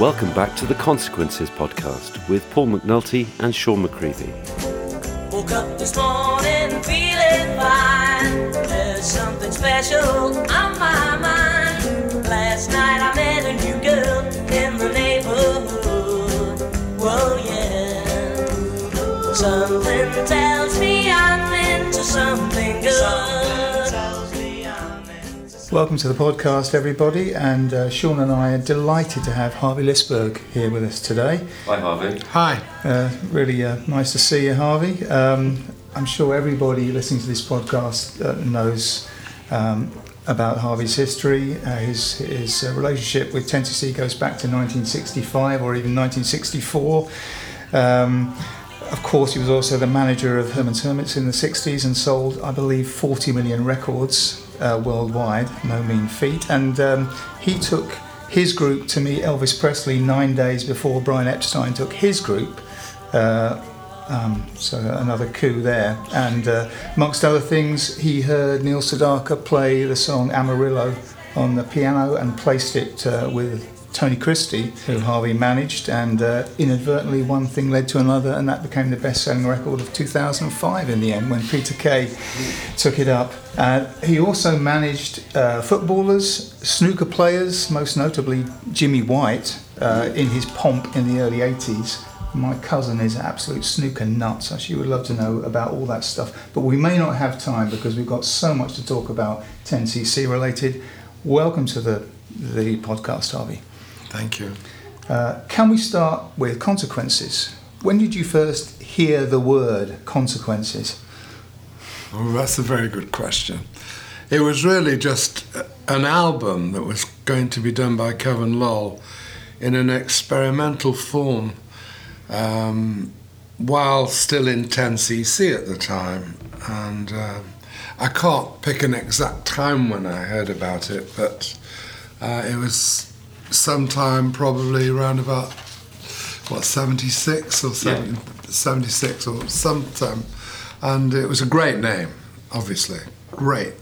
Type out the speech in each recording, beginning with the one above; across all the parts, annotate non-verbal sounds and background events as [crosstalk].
Welcome back to the Consequences podcast with Paul McNulty and Sean McCreevy. Woke up this morning feeling fine. There's something special on my mind. Last night I met a new girl in the neighborhood. Whoa, yeah. Something Welcome to the podcast, everybody. And uh, Sean and I are delighted to have Harvey Lisberg here with us today. Hi, Harvey. Hi. Uh, really uh, nice to see you, Harvey. Um, I'm sure everybody listening to this podcast uh, knows um, about Harvey's history. Uh, his his uh, relationship with 10cc goes back to 1965 or even 1964. Um, of course, he was also the manager of Herman's Hermits in the 60s and sold, I believe, 40 million records uh, worldwide. No mean feat. And um, he took his group to meet Elvis Presley nine days before Brian Epstein took his group. Uh, um, so another coup there. And uh, amongst other things, he heard Neil Sedaka play the song Amarillo on the piano and placed it uh, with Tony Christie, who Harvey managed, and uh, inadvertently one thing led to another, and that became the best-selling record of 2005 in the end when Peter Kay took it up. Uh, he also managed uh, footballers, snooker players, most notably Jimmy White, uh, in his pomp in the early 80s. My cousin is absolute snooker nut, so she would love to know about all that stuff. But we may not have time because we've got so much to talk about 10cc related. Welcome to the, the podcast, Harvey. Thank you. Uh, can we start with consequences? When did you first hear the word consequences? Well, that's a very good question. It was really just an album that was going to be done by Kevin Lol in an experimental form um, while still in 10cc at the time. And um, I can't pick an exact time when I heard about it, but uh, it was sometime probably around about what 76 or 70, 76 or sometime. And it was a great name obviously. Great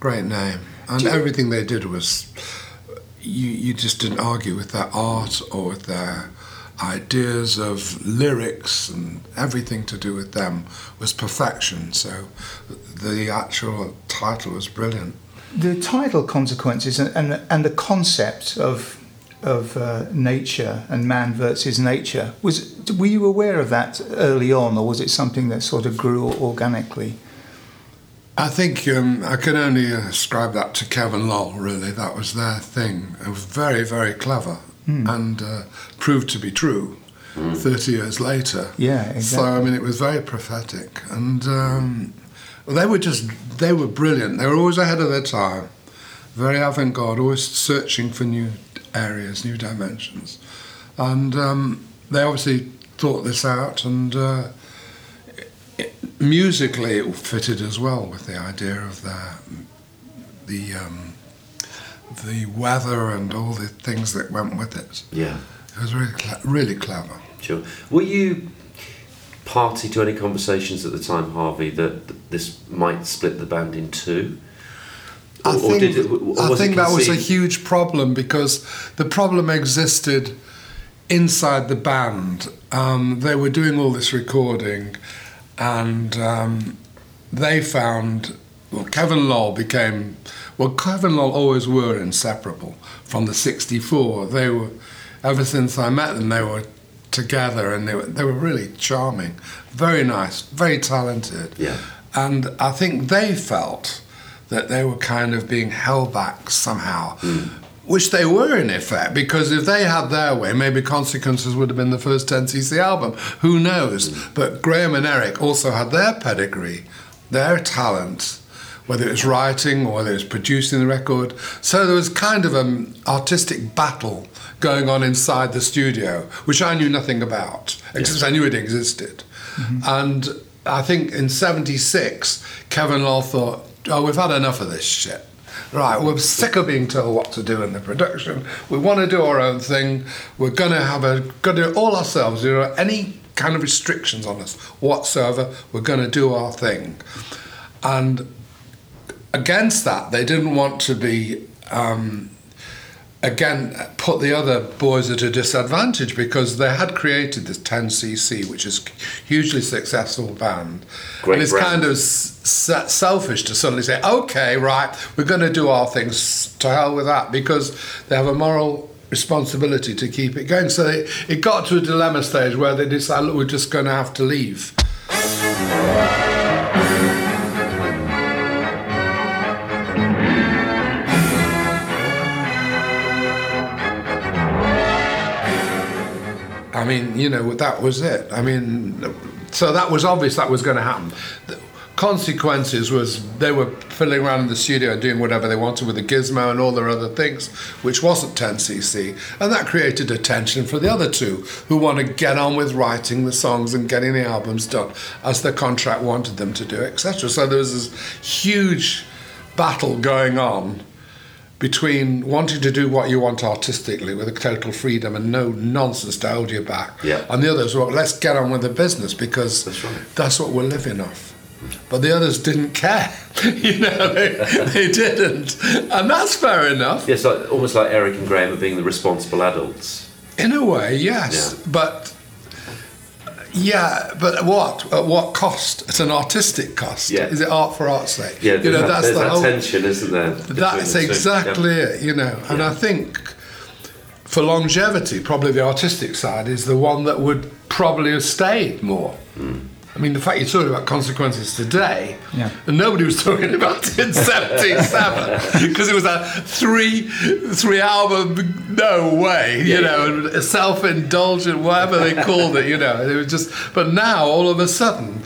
great name. And everything they did was you you just didn't argue with their art or with their ideas of lyrics and everything to do with them was perfection. So the actual title was brilliant The title consequences and, and, and the concept of of uh, nature and man versus nature was were you aware of that early on or was it something that sort of grew organically I think um, I can only ascribe that to Kevin Lol, really. That was their thing. It was very, very clever and uh, proved to be true 30 years later. Yeah, exactly. So, I mean, it was very prophetic. And um, well, they were just, they were brilliant. They were always ahead of their time. Very avant garde, always searching for new areas, new dimensions. And um, they obviously thought this out and. Uh, musically it fitted as well with the idea of the the um, the weather and all the things that went with it. Yeah, It was really cle really clever. sure. Were you party to any conversations at the time, Harvey, that th- this might split the band in two? I Or- or think, it- I think that was a huge problem because the problem existed inside the band. Um, they were doing all this recording, and um, they found well, Kevin Lol became well. Kevin Lol always were inseparable from the '64. They were ever since I met them. They were together, and they were they were really charming, very nice, very talented. Yeah. And I think they felt that they were kind of being held back somehow, hmm. which they were in effect, because if they had their way, maybe Consequences would have been the first 10cc album. Who knows? Hmm. But Graham and Eric also had their pedigree, their talent, whether it was writing or whether it was producing the record. So there was kind of an artistic battle going on inside the studio, which I knew nothing about, except I knew it existed. Mm-hmm. And I think in 76, Kevin Lol thought, oh, we've had enough of this shit. Right, we're sick of being told what to do in the production. We want to do our own thing. We're gonna have a gonna do it all ourselves. There are any kind of restrictions on us whatsoever, we're gonna do our thing. And against that, they didn't want to be um, again put the other boys at a disadvantage because they had created this 10cc, which is a hugely successful band. Great and it's brand. kind of s- selfish to suddenly say, okay, right, we're going to do our things, to hell with that, because they have a moral responsibility to keep it going. So it, it got to a dilemma stage where they decided, look, we're just going to have to leave. I mean, you know, that was it. I mean, so that was obvious that was going to happen. The consequences was they were fiddling around in the studio and doing whatever they wanted with the gizmo and all their other things, which wasn't 10cc, and that created a tension for the other two who want to get on with writing the songs and getting the albums done as the contract wanted them to do, etc. So there was this huge battle going on between wanting to do what you want artistically with a total freedom and no nonsense to hold you back, Yeah. and the others, well, let's get on with the business because That's right. that's what we're living off. But the others didn't care, [laughs] you know, they, they didn't, and that's fair enough. Yes, like, almost like Eric and Graham are being the responsible adults. In a way, yes, Yeah. but yeah, but at what? At what cost? At an artistic cost. Yeah. Is it art for art's sake? Yeah, you know, that, that's there's the that whole. tension, isn't there? That's exactly Yeah. it, you know. And Yeah. I think for longevity, probably the artistic side is the one that would probably have stayed more. Hmm. I mean, the fact you're talking about consequences today, Yeah. and nobody was talking about it in '77 [laughs] because it was a three three album, no way, you Yeah. know, and self-indulgent, whatever they called it, you know. It was just, but now all of a sudden.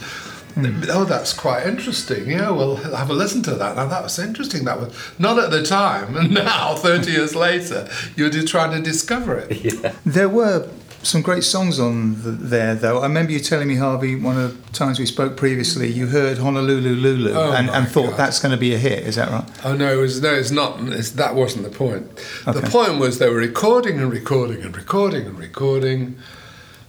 Hmm. Oh, that's quite interesting. Yeah, well, have a listen to that. Now, that was interesting. That was not at the time, [laughs] and now, 30 years later, you're just trying to discover it. [laughs] There were some great songs on the, there, though. I remember you telling me, Harvey, one of the times we spoke previously, you heard Honolulu Lulu Oh and, and thought God. that's going to be a hit. Is that right? Oh no, it was no, it's not. It's, that wasn't the point. The point was they were recording and recording and recording and recording,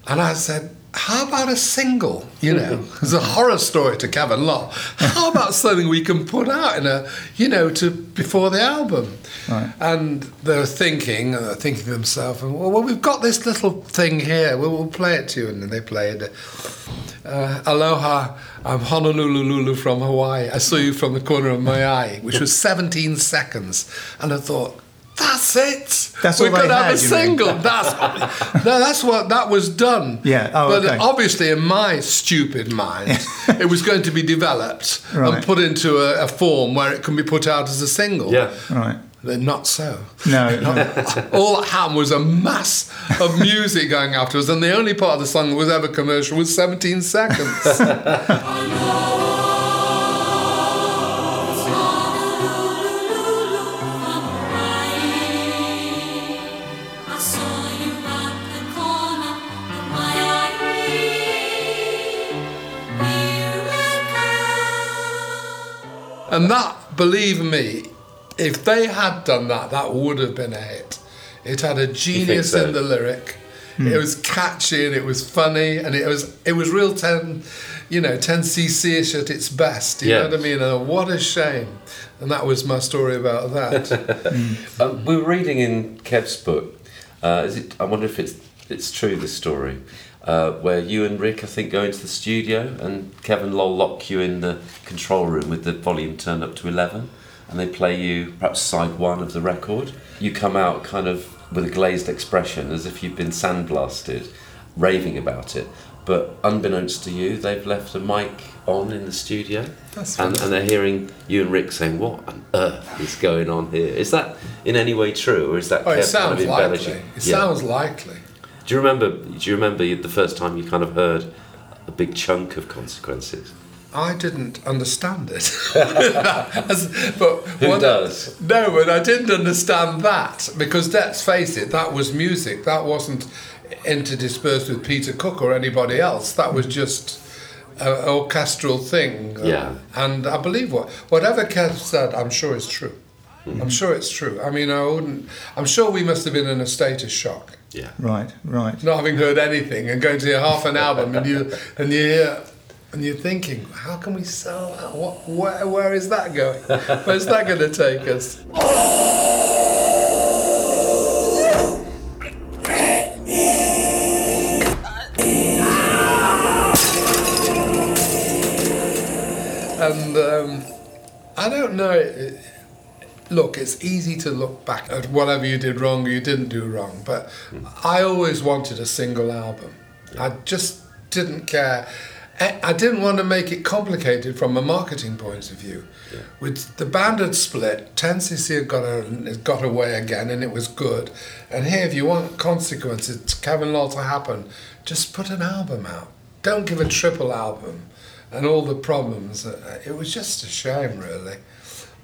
and I said, "How about a single? You know, it's a horror story to Kevin Lol. How [laughs] about something we can put out in a, you know, to before the album?" Right. And they're thinking, and they're thinking to themselves, well, well, we've got this little thing here. We'll, we'll play it to you. And then they played it. Uh, Aloha, I'm Honolulu Lulu from Hawaii. I saw you from the corner of my eye, which was 17 seconds. And I thought, that's it. That's We're going to have a single. That's no, that's what that was done. Yeah, oh, but okay. obviously, in my stupid mind, [laughs] it was going to be developed Right. and put into a, a form where it can be put out as a single. Yeah. Right. They're not so. No. [laughs] [laughs] All that happened was a mass of music going afterwards, and the only part of the song that was ever commercial was 17 seconds. And that, believe me, if they had done that, that would have been a hit. It had a genius so? in the lyric. It was catchy and it was funny and it was it was real ten, you know, ten cc ish at its best. You Yeah. know what I mean? And what a shame. And that was my story about that. [laughs] Um, we were reading in Kev's book. Uh, is it? I wonder if it's it's true. This story, uh, where you and Rick, I think, go into the studio and Kevin Lol lock you in the control room with the volume turned up to eleven, and they play you perhaps side one of the record. You come out kind of with a glazed expression, as if you've been sandblasted, raving about it. But unbeknownst to you, they've left a mic on in the studio, That's and, and they're hearing you and Rick saying, "What on earth is going on here?" Is that in any way true, or is that oh, it sounds kind of likely. It Yeah. sounds likely. Do you remember? Do you remember the first time you kind of heard a big chunk of consequences? I didn't understand it. [laughs] But Who what- does? No, and I didn't understand that because let's face it, that was music. That wasn't interdispersed with Peter Cook or anybody else. That was mm-hmm. just an orchestral thing. Yeah. And I believe what whatever Kev said, I'm sure is true. Mm-hmm. I'm sure it's true. I mean, I wouldn't. I'm sure we must have been in a state of shock. Yeah. Right. Right. Not having heard anything and going to hear half an album and you [laughs] and you hear and you're thinking, how can we sell that? What, where, where is that going? Where's that going to take us? and um, I don't know. It, look, it's easy to look back at whatever you did wrong or you didn't do wrong, but I always wanted a single album. I just didn't care. I didn't want to make it complicated from a marketing point of view. With the band had split, 10cc had got, a, got away again, and it was good. And here, if you want consequences, Kevin Lol to happen, just put an album out. Don't give a triple album, and all the problems. Uh, It was just a shame, really.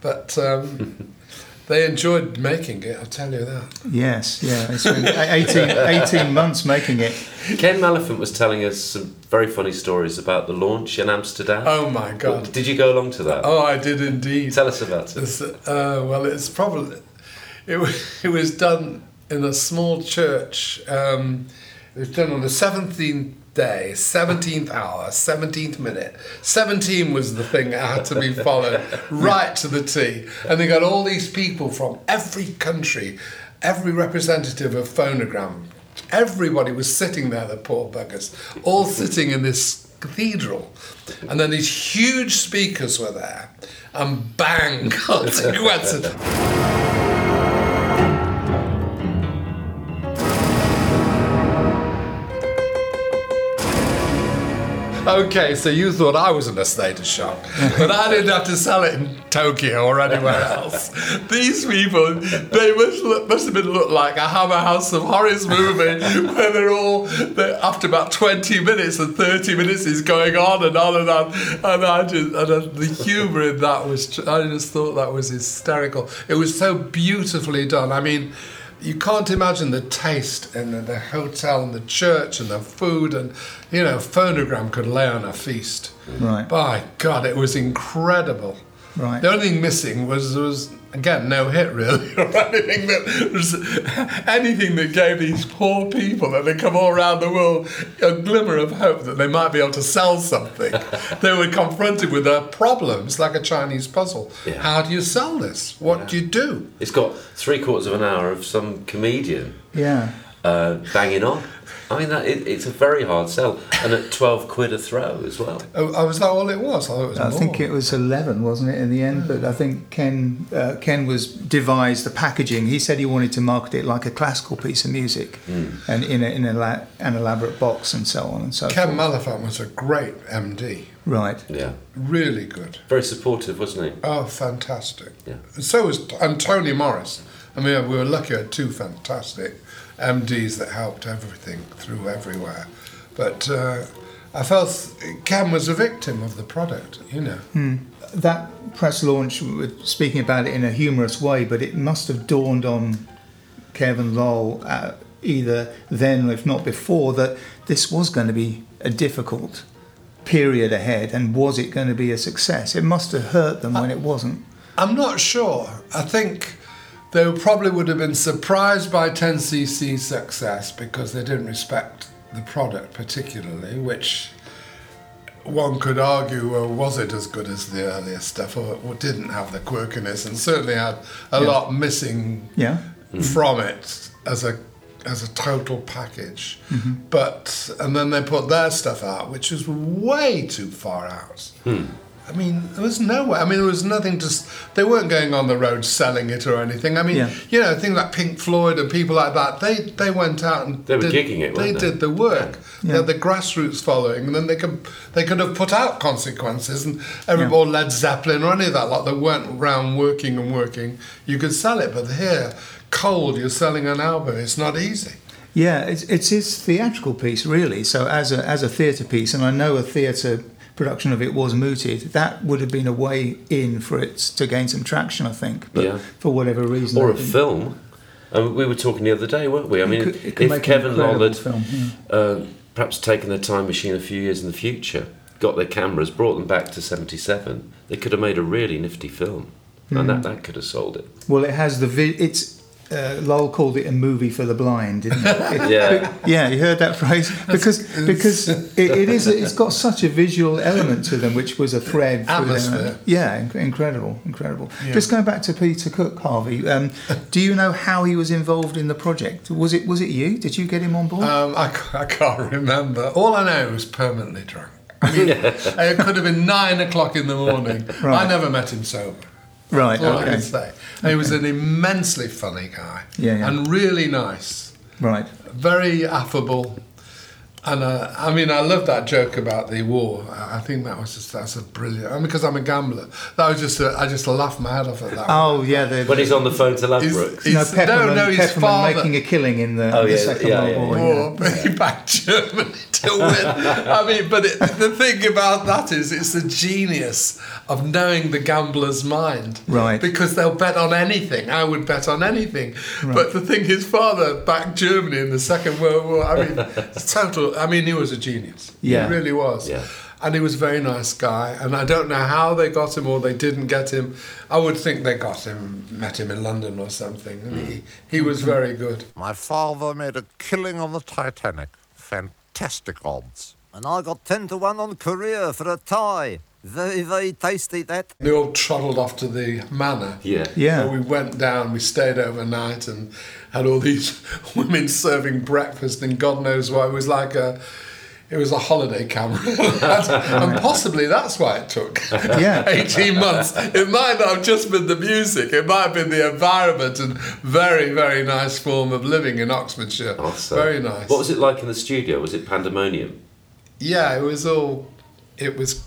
But um, [laughs] they enjoyed making it. I'll tell you that. Yes, yeah. It's been 18, 18 months making it. Ken Maliphant was telling us some very funny stories about the launch in Amsterdam. Oh my God! Did you go along to that? Oh, I did indeed. Tell us about it. It's, uh, well, it's probably it was, [laughs] it was done in a small church. Um, it was done on the seventeenth day, seventeenth hour, seventeenth minute. Seventeen was the thing that had to be followed right to the T, and they got all these people from every country, every representative of phonogram. Everybody was sitting there, the poor buggers, all sitting in this cathedral. And then these huge speakers were there, and bang, [laughs] consequences. Okay, so you thought I was in a state of shock, but I didn't have to sell it in Tokyo or anywhere [laughs] else. These people, they must, look, must have been looked like a Hammer House of Horrors movie [laughs] where they're all, they after about 20 minutes and 30 minutes is going on and on and on. And I just, and the humour in that was, I just thought that was hysterical. It was so beautifully done. I mean, you can't imagine the taste and the, the hotel and the church and the food and you know phonogram could lay on a feast Right. by god it was incredible Right. the only thing missing was there was again no hit really [laughs] or anything that was anything that gave these poor people that they come all around the world a glimmer of hope that they might be able to sell something [laughs] they were confronted with their problems like a chinese puzzle Yeah. how do you sell this what do you do It's got three quarters of an hour of some comedian Yeah. uh, banging on. I mean, that it, it's a very hard sell, and at twelve quid a throw as well. Oh, oh, was that all it was? I, it was I more. think it was 11, wasn't it, in the end? But I think Ken uh, Ken was devised the packaging. He said he wanted to market it like a classical piece of music and in, a, in a la- an elaborate box and so on and so Ken forth. Maliphant was a great MD, Right. Yeah, really good. very supportive, wasn't he? Oh, fantastic. Yeah. So was and Tony Morris. I mean, we were lucky had two fantastic MDs that helped everything through everywhere. But uh, I felt Cam was a victim of the product, you know. That press launch, speaking about it in a humorous way, but it must have dawned on Kevin Lol uh, either then, if not before, that this was going to be a difficult period ahead, and was it going to be a success? It must have hurt them when it wasn't. I'm not sure. I think they probably would have been surprised by 10cc's success because they didn't respect the product particularly, which one could argue, well, was it as good as the earlier stuff or, or didn't have the quirkiness and certainly had a Yeah. lot missing Yeah. Mm-hmm. from it as a as a total package. Mm-hmm. But and then they put their stuff out, which was way too far out. Hmm. I mean, there was no way. I mean, there was nothing to. They weren't going on the road selling it or anything. I mean, Yeah. you know, things like Pink Floyd and people like that. They they went out and They were did, gigging it, They weren't they? did the work. They had the grassroots following, and then they could they could have put out consequences and everybody Led Zeppelin or any of that. Like they weren't around working and working. You could sell it, but here, cold, you're selling an album. It's not easy. Yeah, it's, it's his theatrical piece, really. So as a as a theatre piece, and I know a theatre production of it was mooted. That would have been a way in for it to gain some traction, I think. But Yeah. for whatever reason, Or a film. Um, we were talking the other day, weren't we? I mean, could- it could if Kevin incredible Lol had film, yeah. uh, perhaps taken the time machine a few years in the future, got their cameras, brought them back to '77, they could have made a really nifty film, and Hmm. that, that could have sold it. Well, it has the vi- it's. Uh, Lol called it a movie for the blind, didn't it? [laughs] It- Yeah. yeah. You heard that phrase [laughs] because because it, it is it's got such a visual element to them, which was a thread. through them. Atmosphere. Yeah, inc- incredible, incredible. Just going back to Peter Cook, Harvey. Um, do you know how he was involved in the project? Was it was it you? Did you get him on board? Um, I, I can't remember. All I know is permanently drunk. [laughs] I mean, it could have been nine o'clock in the morning. Right. I never met him sober. Right. That's all I can say. And he was an immensely funny guy. Yeah, yeah. And really nice. Right. Very affable. And uh, I mean, I love that joke about the war. I I think that was just that's a brilliant. I mean, because I'm a gambler, that was just a, I just laughed my head off at that. Oh yeah. The, When he's on the phone to He's- Ladbrokes. you know, he's- Pepperman, no, no, his father- making a killing in the, Oh, the yeah, Second yeah, World yeah, War. yeah. yeah. war, but he backed Germany to win. I mean, but it, the thing about that is, it's the genius of knowing the gambler's mind. Right. Because they'll bet on anything. I would bet on anything. But the thing, his father backed Germany in the Second World War. I mean, it's total. I mean, he was a genius. Yeah. He really was. Yeah. And he was a very nice guy. And I don't know how they got him or they didn't get him. I would think they got him, met him in London or something. And he, he was mm-hmm. very good. My father made a killing on the Titanic. Fantastic odds. And I got 10 to 1 on Korea for a tie. Very, very tasty, that. They all trottled off to the manor. Yeah. Yeah. So we went down, we stayed overnight and had all these [laughs] women serving breakfast and God knows why. It was like a it was a holiday camp. [laughs] and possibly that's why it took [laughs] Yeah. 18 months. It might not have just been the music, it might have been the environment and very, very nice form of living in Oxfordshire. Oh, awesome. Very nice. What was it like in the studio? Was it pandemonium? Yeah, it was all. It was.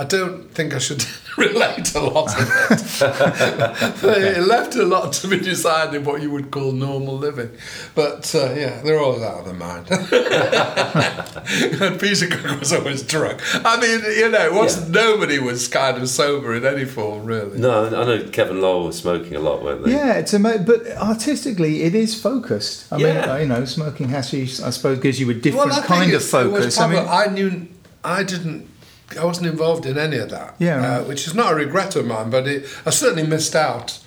I don't think I should [laughs] relate a lot of it. [laughs] it left a lot to be decided what you would call normal living. But uh, yeah, they're always out of their mind. and [laughs] Peter Cook was always drunk. I mean, you know, it wasn't, nobody was kind of sober in any form, really. No, I know Kevin Lol was smoking a lot, weren't they? Yeah, it's ama- but artistically it is focused. I mean, Yeah. uh, you know, smoking hashish, I suppose, gives you a different I think kind of it's- it was focus. I mean, I knew I didn't. I wasn't involved in any of that. Yeah, uh, which is not a regret of mine, but it, I certainly missed out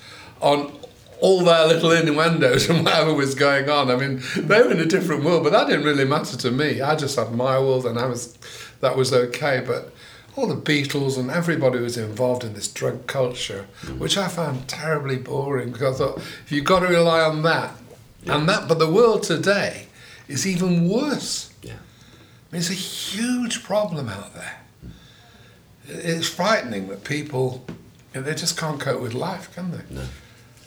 on all their little innuendos [laughs] and whatever was going on. I mean, they were in a different world, but that didn't really matter to me. I just had my world, and I was that was okay. But all the Beatles and everybody was involved in this drug culture, which I found terribly boring because I thought if you've got to rely on that and that, but the world today is even worse. Yeah. I mean, it's a huge problem out there. It's frightening that people they just can't cope with life, can they? No,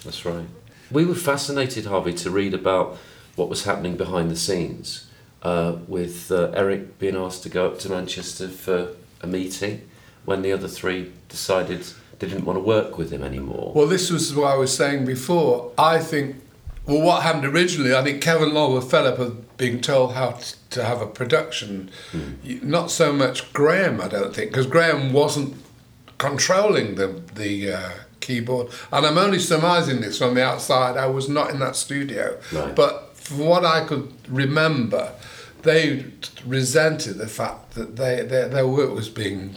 that's right. We were fascinated, Harvey, to read about what was happening behind the scenes uh, with uh, Eric being asked to go up to Manchester for a meeting when the other three decided they didn't want to work with him anymore. Well, this was what I was saying before. I think, well, what happened originally, I think Kevin Lol and Philip had been told how t- to have a production. Y- Not so much Graham, I don't think, because Graham wasn't controlling the the uh, keyboard. And I'm only surmising this from the outside. I was not in that studio, Right. but from what I could remember, they resented the fact that they, their, their work was being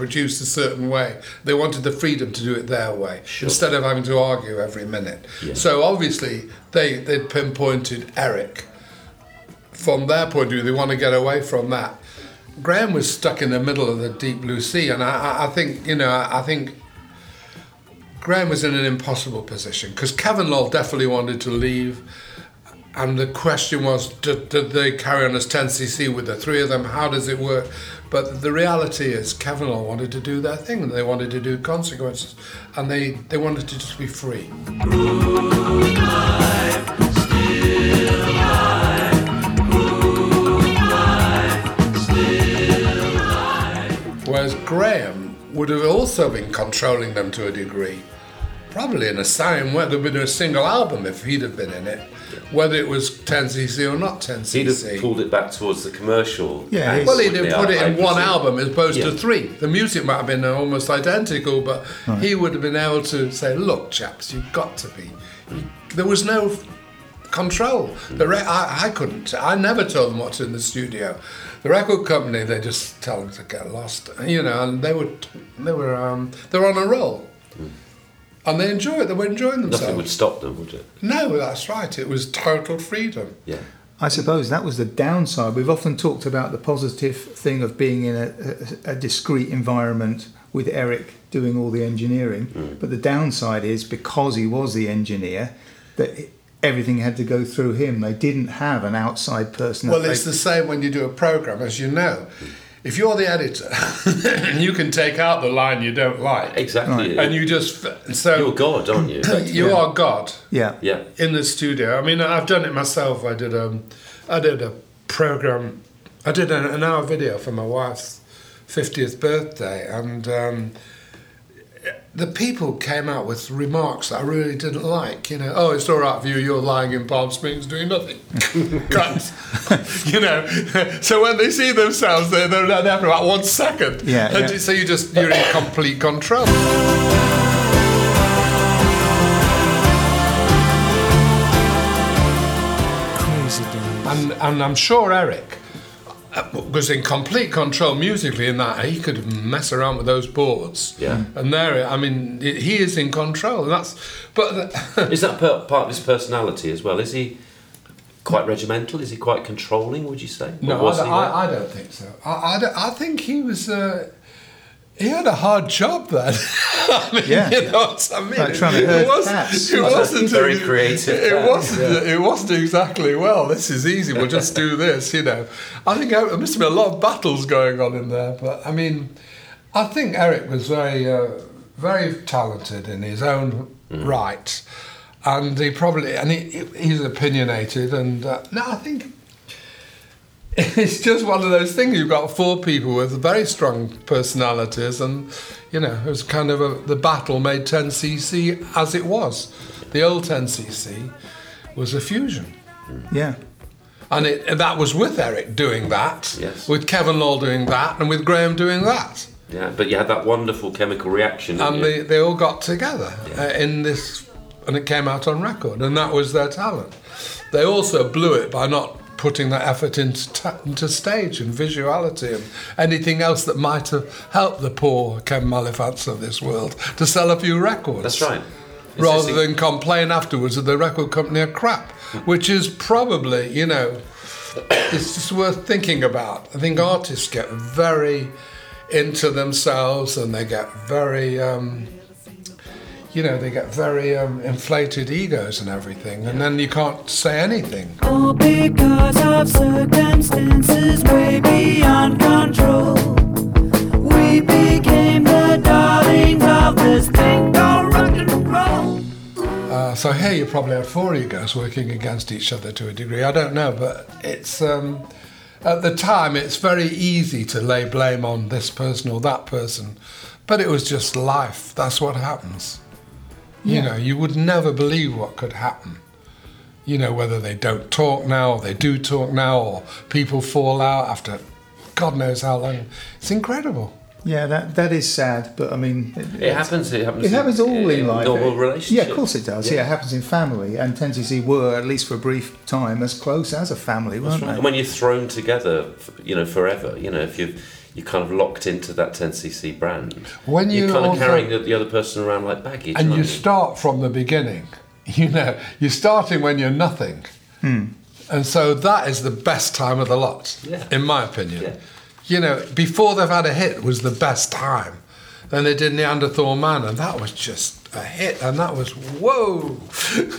produced a certain way. They wanted the freedom to do it their way instead of having to argue every minute. Yeah. So obviously they they pinpointed Eric. From their point of view, they want to get away from that. Graham was stuck in the middle of the deep blue sea, and I, I- think you know I, I think Graham was in an impossible position because Kevin Lol definitely wanted to leave. And the question was, did, did they carry on as 10cc with the three of them? How does it work? But the reality is, Lol wanted to do their thing, they wanted to do consequences, and they, they wanted to just be free. Whereas Graham would have also been controlling them to a degree. Probably in the same way, there'd been a single album if he'd have been in it, whether it was 10cc or not He'd 10cc. have pulled it back towards the commercial. Yeah, angle, Well, he'd wouldn't have put it in I one presume. album as opposed Yeah. to three. The music might have been almost identical, but he would have been able to say, "Look, chaps, you've got to be." There was no control. The re- I, I couldn't. I never told them what's in the studio. The record company, they just tell them to get lost, you know, and they were they were um, they were on a roll, and they enjoy it. They were enjoying themselves. Nothing would stop them, would it? No, that's right. It was total freedom. Yeah. I suppose that was the downside. We've often talked about the positive thing of being in a, a, a discrete environment with Eric doing all the engineering, mm. but the downside is because he was the engineer, that it- everything had to go through him. They didn't have an outside person. that Well, they- it's the same when you do a program, as you know. Mm. If you're the editor, [laughs] you can take out the line you don't like, Exactly. and you just so You're God, aren't you? [clears throat] you are God Yeah. yeah. in the studio. I mean, I've done it myself. I did a, I did a program. I did an, an hour video for my wife's fiftieth birthday, and um, the people came out with remarks that I really didn't like. You know, oh, it's all right for you. You're lying in Palm Springs doing nothing. [laughs] [laughs] You know, so when they see themselves, they're, they're there for about one second. Yeah, yeah. So you just you're in complete control. Crazy days. And, and I'm sure Eric was in complete control musically in that he could mess around with those boards. Yeah. And there, I mean, he is in control. And that's, but [laughs] Is that per- part of his personality as well? Is he quite regimental? Is he quite controlling? Would you say? No, I, don't- I, I don't think so. I, I, I think he was. Uh, he had a hard job then. [laughs] I mean, Yeah. you know what I mean. Like trying to it wasn't, cats. it wasn't very creative It cat, wasn't. It wasn't exactly well. This is easy. We'll just do [laughs] this. You know. I think there must have been a lot of battles going on in there. But I mean, I think Eric was very, uh, very talented in his own right, and he probably and he, he's opinionated. And uh, no, I think [laughs] it's just one of those things. You've got four people with very strong personalities, and you know, it was kind of a, the battle made 10cc as it was. The old 10cc was a fusion, Yeah. and, it, and that was with Eric doing that, Yes. with Kevin Lol doing that, and with Graham doing that, Yeah, but you had that wonderful chemical reaction. and they, they all got together uh, in this, and it came out on record, and that was their talent. They also blew it by not putting that effort into, ta- into stage and visuality and anything else that might have helped the poor Ken Maliphants of this world to sell a few records. That's right. It's Rather than complain afterwards that the record company are crap, which is probably, you know, it's just worth thinking about. I think artists get very into themselves and they get very, um, you know, they get very um, inflated egos and everything, and then you can't say anything. All because of circumstances way beyond control. We became the darlings of this thing called rock and roll. Uh, so here you probably have four egos working against each other to a degree. I don't know, but it's um, at the time it's very easy to lay blame on this person or that person, but it was just life. That's what happens. You know, you would never believe what could happen. You know, whether they don't talk now or they do talk now, or people fall out after God knows how long. It's incredible. Yeah, that that is sad, but I mean, It happens. It happens. It happens all in life. Normal relationships. Yeah, of course it does. Yeah. it happens in family, and 10cc were at least for a brief time as close as a family, weren't And they? when you're thrown together, you know, forever, you know, if you you're kind of locked into that 10cc brand, When you're you kind of carrying the, the other person around like baggage. and aren't you start from the beginning. [laughs] You know, you're starting when you're nothing, hmm. and so that is the best time of the lot, Yeah. in my opinion. Yeah. You know, before they've had a hit was the best time. Then they did Neanderthal Man, and that was just a hit, and that was whoa!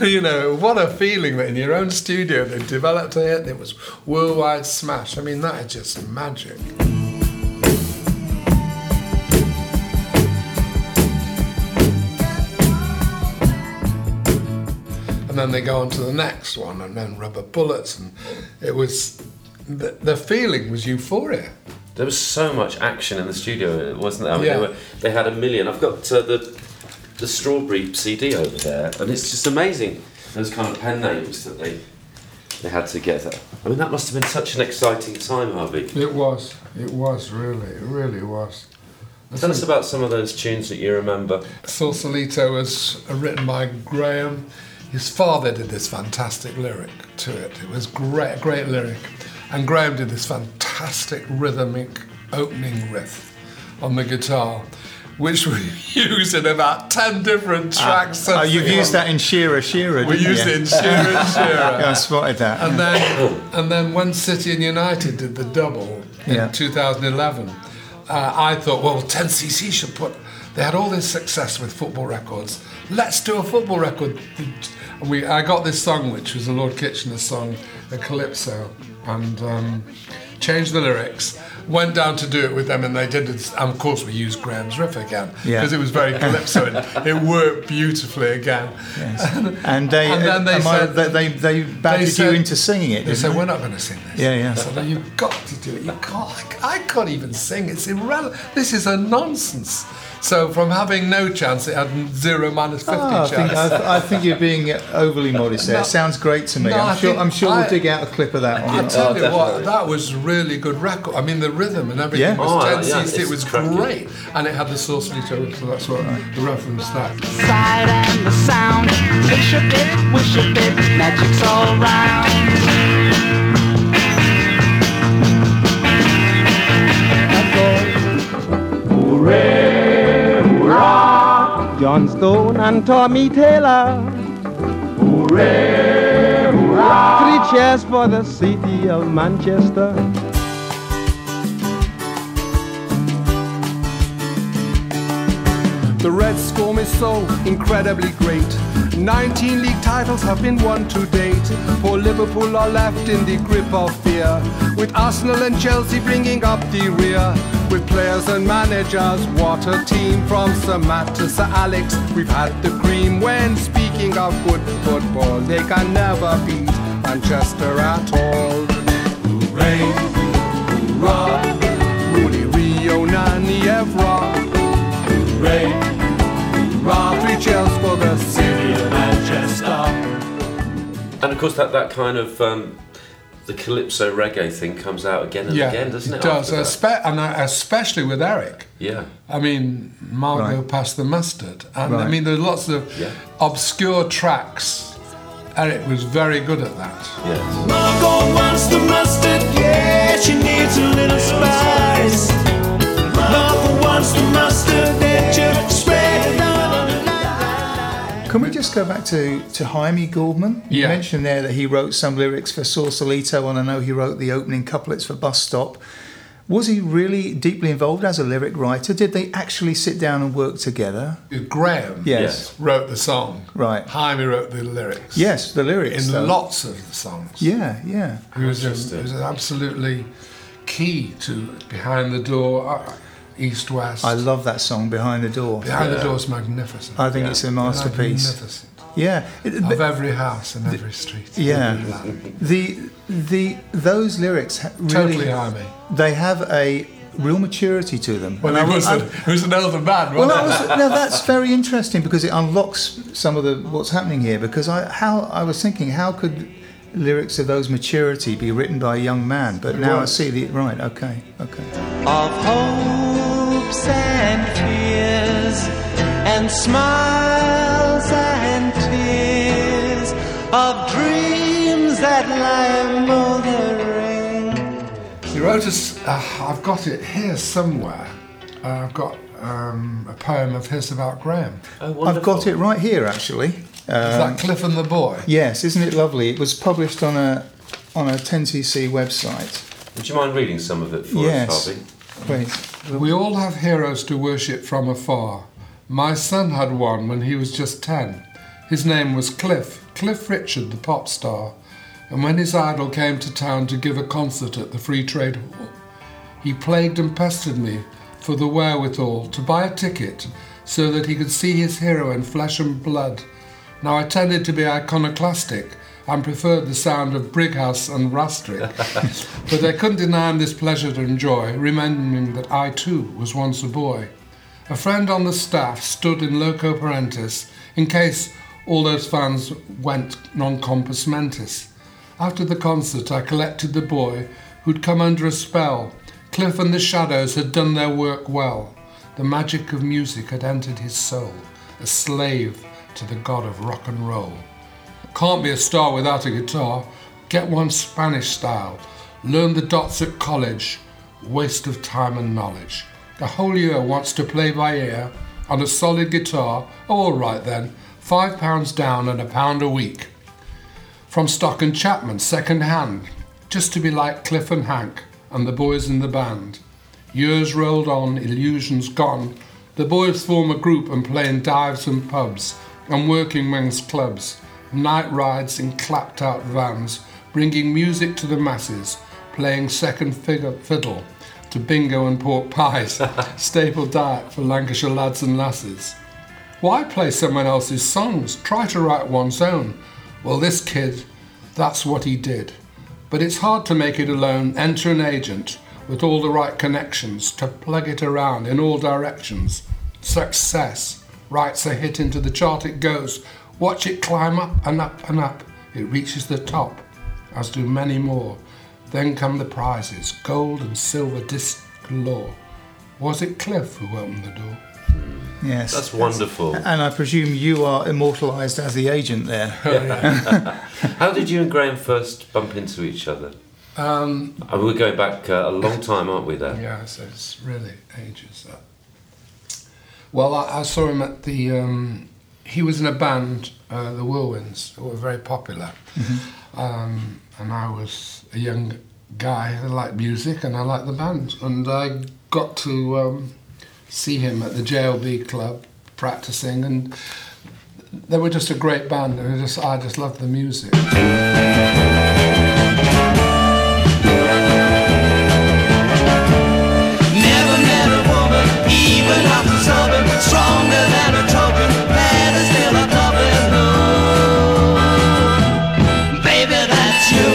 [laughs] you know, what a feeling that in your own studio they developed a hit. and It was worldwide smash. I mean, that is just magic. And then they go on to the next one, and then rubber bullets, and it was the, the feeling was euphoria. There was so much action in the studio, wasn't there? I mean, Yeah. they, were, they had a million. I've got uh, the the strawberry CD over there, and it's just amazing. Those kind of pen names that they they had together. I mean, that must have been such an exciting time, Harvey. It was, it was really, it really was. Tell us about some of those tunes that you remember. Sausalito was written by Graham. His father did this fantastic lyric to it. It was great, great lyric. And Graham did this fantastic rhythmic opening riff on the guitar, which we [laughs] used in about 10 different tracks. Oh, you've used that in Shearer, Shearer. We used you? it in Shearer [laughs] Shearer. Yeah, I spotted that. And then, and then when City and United did the double in Yeah. 2011, uh, I thought, well, 10cc should put. They had all this success with football records. Let's do a football record. And we, I got this song, which was a Lord Kitchener song, a calypso, and um, changed the lyrics. went down to do it with them, and they did it. And of course, we used Graham's riff again Yeah. because it was very calypso, and it worked beautifully again. [laughs] And they, And then they am I- they, they, they badgered said- you into singing it. They said, "We're not going to sing this." Yeah, yeah. I said, "No, "You've got to do it. You can't. I can't even sing. It's irrelevant. This is a nonsense." So from having no chance, it had zero minus fifty Oh, I, chance. think, I, I think you're being overly modest there. No. It sounds great to me. No, I I'm sure. think I'm sure I- we'll dig out a clip of that. I On, tell Oh, you what, that was really good record. I mean, the rhythm and everything Yeah. was Oh, 10 yeah, cc. It was cracking. great, and it had the sausalito, so that's what the reference that. sight and the sound. Fish a bit, wish a bit, magic's all round. John Stone and Tommy Taylor. Hooray, hurrah! Three cheers for the city of Manchester. The Red Storm is so incredibly great. 19 league titles have been won to date. For Liverpool are left in the grip of fear. With Arsenal and Chelsea bringing up the rear. With players and managers, what a team from Sir Matt to Sir Alex. We've had the cream when speaking of good football. They can never beat Manchester at all. Hooray, hurrah, Rooney, Rio, Nani, Evra. Hooray, hurrah, three cheers for the city Manchester. And of course, that, that kind of um, the calypso reggae thing comes out again and Yeah, again, doesn't it? it does, espe- and especially with Eric. Yeah. I mean, Margot Right. passed the mustard, and I Right. mean, there's lots of Yeah. obscure tracks. Eric was very good at that. Yes. Margot wants the mustard, yeah, she needs a little just go back to, to Hyme Gouldman? You Yeah. mentioned there that he wrote some lyrics for Sausalito, and I know he wrote the opening couplets for Bus Stop. Was he really deeply involved as a lyric writer? Did they actually sit down and work together? Graham Yes. wrote the song. Right. Hyme wrote the lyrics. Yes, the lyrics. In though. lots of the songs. Yeah, yeah. He was, just he was absolutely key to Behind the Door, uh, East West. I love that song, Behind the Door. Behind the Door is magnificent. I think it's a masterpiece. Magnificent. Yeah. It- Of but- every house and every street. Yeah. The the those lyrics really Totally Hyme. they have a real maturity to them. Well, And he I- was, I- a, he was an elder man, well, that was, no, that's very interesting because it unlocks some of the what's happening here. Because I how I was thinking, how could lyrics of those maturity be written by a young man? But now I see the right. Okay, okay. of hopes and fears and smiles and tears of dreams that lie moldering. He wrote us. Uh, I've got it here somewhere. Uh, I've got um, a poem of his about Graham. Oh, I've got it right here actually. Is that Cliff and the Boy? Yes, isn't it lovely? It was published on a on a 10cc website. Would you mind reading some of it for Yes. us, Harvey? Please. We all have heroes to worship from afar. My son had one when he was just 10. His name was Cliff, Cliff Richard, the pop star. And when his idol came to town to give a concert at the Free Trade Hall, he plagued and pestered me for the wherewithal to buy a ticket so that he could see his hero in flesh and blood. Now, I tended to be iconoclastic and preferred the sound of Brighouse and Rastrick, [laughs] but I couldn't deny him this pleasure to enjoy, remembering that I too was once a boy. A friend on the staff stood in loco parentis in case all those fans went non compos mentis. After the concert, I collected the boy who'd come under a spell. Cliff and the Shadows had done their work well. The magic of music had entered his soul, a slave to the god of rock and roll. Can't be a star without a guitar. Get one Spanish style. Learn the dots at college. Waste of time and knowledge. The whole year wants to play by ear on a solid guitar. Oh, all right then. Five pounds down and a pound a week. From Stock and Chapman, second hand. Just to be like Cliff and Hank and the boys in the band. Years rolled on, illusions gone. The boys form a group and play in dives and pubs and working men's clubs. Night rides in clapped out vans, bringing music to the masses, playing second figure fiddle. to bingo and pork pies, [laughs] staple diet for Lancashire lads and lasses. Why play someone else's songs? Try to write one's own. Well, this kid, that's what he did. But it's hard to make it alone. Enter an agent with all the right connections to plug it around in all directions. Success. Writes a hit into the chart, it goes. Watch it climb up and up and up. It reaches the top, as do many more. Then come the prizes gold and silver disc galore. Was it Cliff who opened the door? Yes. That's wonderful. And I presume you are immortalised as the agent there. [laughs] [laughs] How did you and Graham first bump into each other? Um, Uh, We're going back uh, a long time, aren't we? There. Yeah, so it's really ages. That. Well, I, I saw him at the. Um, he was in a band, uh, the Whirlwinds, who were very popular, um, and I was a young guy. I liked music and I liked the band, and I got to um, see him at the JLB club practicing, and they were just a great band, and I just I just loved the music. Never met a woman, even after subbing, stronger than a token, better still a loving her. Baby, that's you.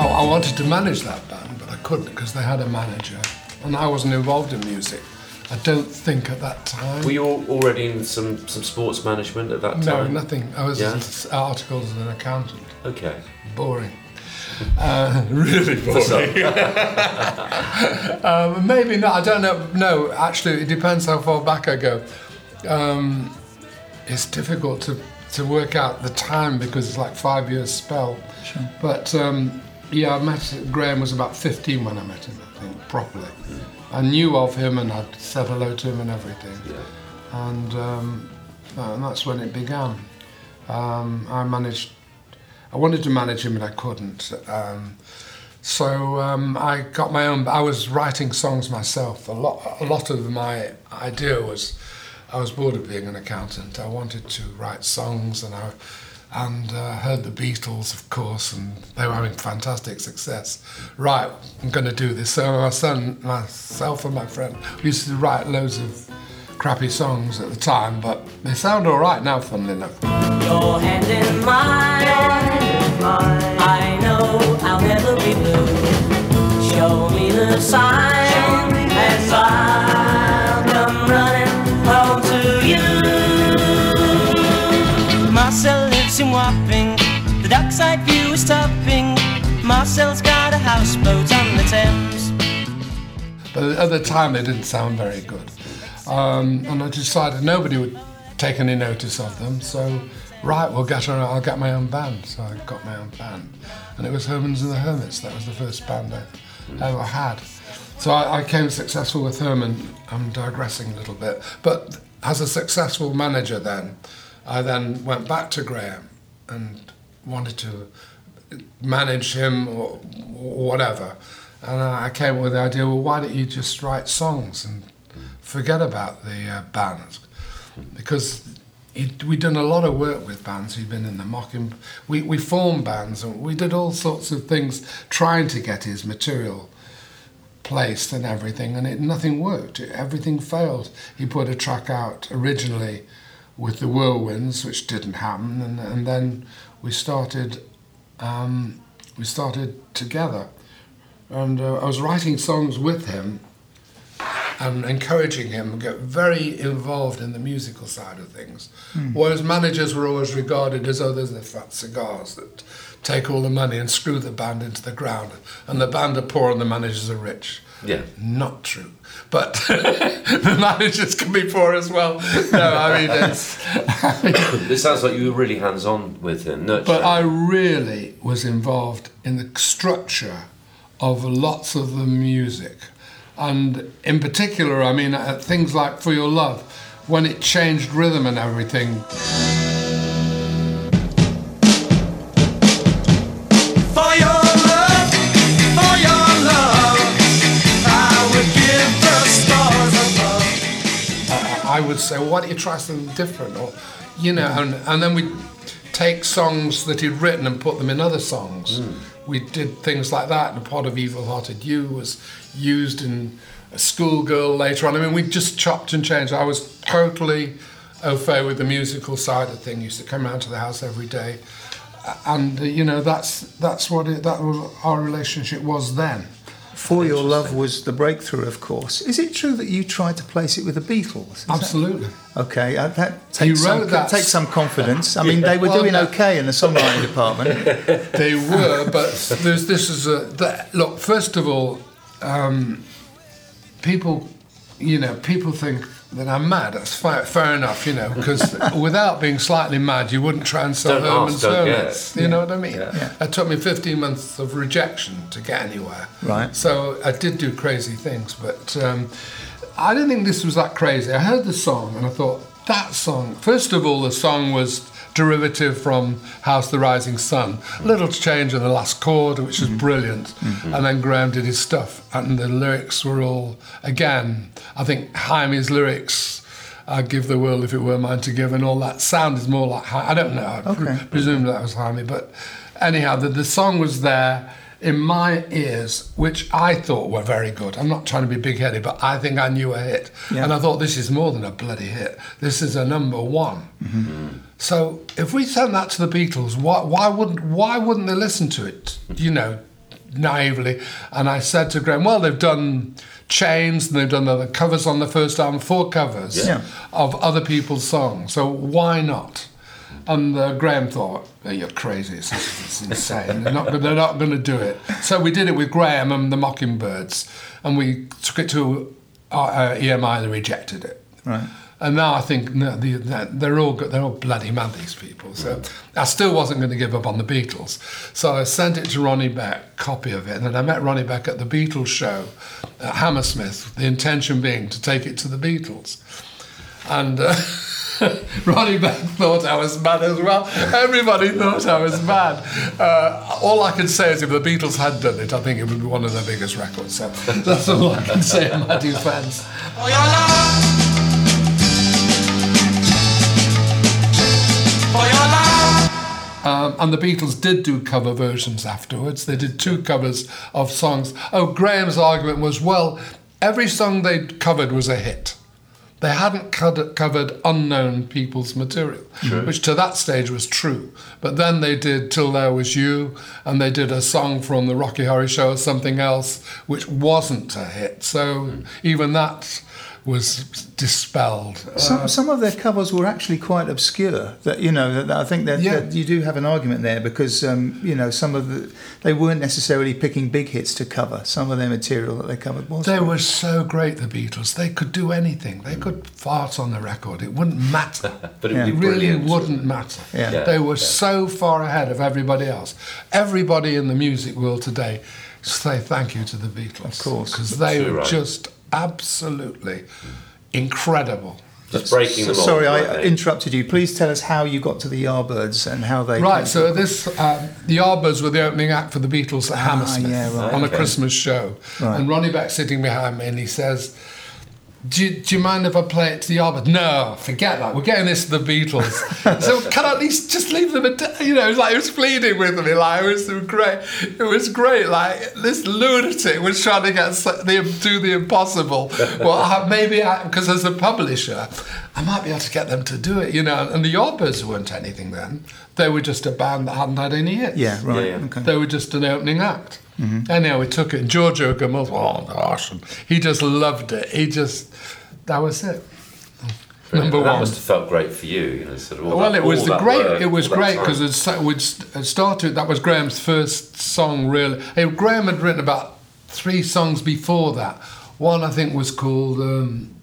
I, I wanted to manage that band, but I couldn't because they had a manager, and I wasn't involved in music. I don't think at that time. Were you already in some, some sports management at that time? no, nothing. I was Yeah? just articles as an accountant. Okay. Boring. [laughs] Uh, [laughs] really boring. [laughs] um, maybe not. I don't know. No, actually, it depends how far back I go. Um, it's difficult to, to work out the time because it's like five years spell. Sure. But um, yeah, I met Graham was about 15 when I met him. I think properly. I knew of him and I'd said hello to him and everything. And, um, and that's when it began. Um, I managed I wanted to manage him, but I couldn't. Um, so um, I got my own. I was writing songs myself. A lot, a lot of my idea was, I was bored of being an accountant. I wanted to write songs, and I, and uh, heard the Beatles, of course, and they were having fantastic success. Right, I'm going to do this. So my son, myself, and my friend we used to write loads of crappy songs at the time, but they sound all right now. Funnily enough. Your hand in mine. I know I'll never be blue. Show me the sign, Marcel's got a houseboat on the Thames. But at the time, they didn't sound very good. Um, and I decided nobody would take any notice of them. So, right, we'll get her. I'll get my own band. So I got my own band, and it was Hermans and the Hermits. That was the first band I ever had. So I, I came successful with Herman. I'm digressing a little bit, but as a successful manager, then I then went back to Graham and wanted to manage him or, or whatever. And I came up with the idea, well, why don't you just write songs and forget about the uh, bands? Because it, we'd done a lot of work with bands. We'd been in the mocking, we, we formed bands and we did all sorts of things trying to get his material placed and everything, and it nothing worked. Everything failed. He put a track out originally with the Whirlwinds, which didn't happen, and, and then we started um, we started together, and uh, I was writing songs with him and encouraging him to get very involved in the musical side of things. Whereas managers were always regarded as, oh, there's the fat cigars that take all the money and screw the band into the ground, and the band are poor and the managers are rich. Yeah. Not true. But [laughs] the managers can be poor as well. No, I mean, it's. [coughs] It sounds like you were really hands on with him, nurturing. But I really was involved in the structure of lots of the music. And in particular, I mean, uh, things like For Your Love, when it changed rhythm and everything. I would say, well, why don't you try something different? Or, you know, and, and then we'd take songs that he'd written and put them in other songs. we did things like that. And a pot of evil-hearted you was used in a schoolgirl later on. I mean, we just chopped and changed. I was totally au fait with the musical side of things. Used to come round to the house every day, and uh, you know that's that's what it, that was our relationship was then. For Your Love was the breakthrough, of course. Is it true that you tried to place it with the Beatles? Is that- Absolutely. Okay, uh, that takes some, wrote that- takes some confidence. I mean, they were Well, doing okay in the songwriting department. [laughs] They were, but there's, this is a that, look. First of all, um, people, you know, people think that I'm mad. That's fair, fair enough, you know, because [laughs] without being slightly mad, you wouldn't try and sell Herman's ask, don't get. Hermits. You know what I mean? Yeah. It took me 15 months of rejection to get anywhere. Right. So I did do crazy things, but um, I didn't think this was that crazy. I heard the song and I thought that song. First of all, the song was derivative from House the Rising Sun. Little change in the last chord, which was mm-hmm. brilliant, mm-hmm. and then Graham did his stuff, and the lyrics were all again. I think Hyme's lyrics. I'd give the world if it were mine to give, and all that sound is more like I don't know. I pre- Okay. presume that was Hyme, but anyhow, the, the song was there in my ears, which I thought were very good. I'm not trying to be big headed, but I think I knew a hit. Yeah. And I thought this is more than a bloody hit. This is a number one. Mm-hmm. So if we sent that to the Beatles, why, why wouldn't why wouldn't they listen to it? You know, naively. And I said to Graham, well, they've done Chains and they've done other covers on the first album, four covers Yeah. of other people's songs. So why not? And uh, Graham thought, "Oh, "You're crazy. It's, it's insane. They're not. They're not going to do it." So we did it with Graham and the Mockingbirds, and we took it to uh, uh, EMI. They rejected it. Right. And now I think no, the, they're all they're all bloody mad. These people. So I still wasn't going to give up on the Beatles. So I sent it to Ronnie Beck, copy of it, and then I met Ronnie Beck at the Beatles show at Hammersmith. The intention being to take it to the Beatles, and. Uh, [laughs] Ronnie Beck thought I was mad as well. Everybody thought I was mad. Uh, all I can say is if the Beatles had done it, I think it would be one of their biggest records. So [laughs] that's all I can say in my defence. Um, and the Beatles did do cover versions afterwards. They did two covers of songs. Oh, Graham's argument was well, every song they'd covered was a hit. They hadn't covered unknown people's material, which to that stage was true. But then they did Till There Was You, and they did a song from the Rocky Horror Show or something else, which wasn't a hit. So even that was dispelled. Some, some of their covers were actually quite obscure. That you know, that, that I think that, Yeah. that you do have an argument there because um, you know some of the they weren't necessarily picking big hits to cover. Some of their material that they covered was. They were so great, the Beatles. They could do anything. They could fart on the record. It wouldn't matter. [laughs] But it Yeah. would It be really brilliant. wouldn't matter. Yeah. Yeah. They were so far ahead of everybody else. Everybody in the music world today say thank you to the Beatles. Of course. Because they were right. just absolutely incredible. Just breaking So- them sorry, off, I weren't interrupted you. Please tell us how you got to the Yardbirds and how they. Right, so this um, the Yardbirds were the opening act for the Beatles at Hammersmith yeah, right. on a Christmas show, Right. and Ronnie Beck sitting behind me, and he says. Do you, do you mind if I play it to the Yardbirds? No, forget that. We're getting this to the Beatles. [laughs] so can I at least just leave them a day? You know, it was like he was pleading with me. Like it was great. It was great. Like this lunatic was trying to get do the impossible. [laughs] Well, I, maybe because as a publisher, I might be able to get them to do it. You know, and the Yardbirds weren't anything then. They were just a band that hadn't had any hits. Yeah, right. Yeah, yeah. Okay. They were just an opening act. Anyhow, we took it. And Giorgio Gomez, oh gosh, and he just loved it. He just, that was it. Number that one. must have felt great for you, you know. Sort of all Well, that, it was all the that great. work, it was all that great because it we'd started. That was Graham's first song, really. Hey, Graham had written about three songs before that. One I think was called. Um,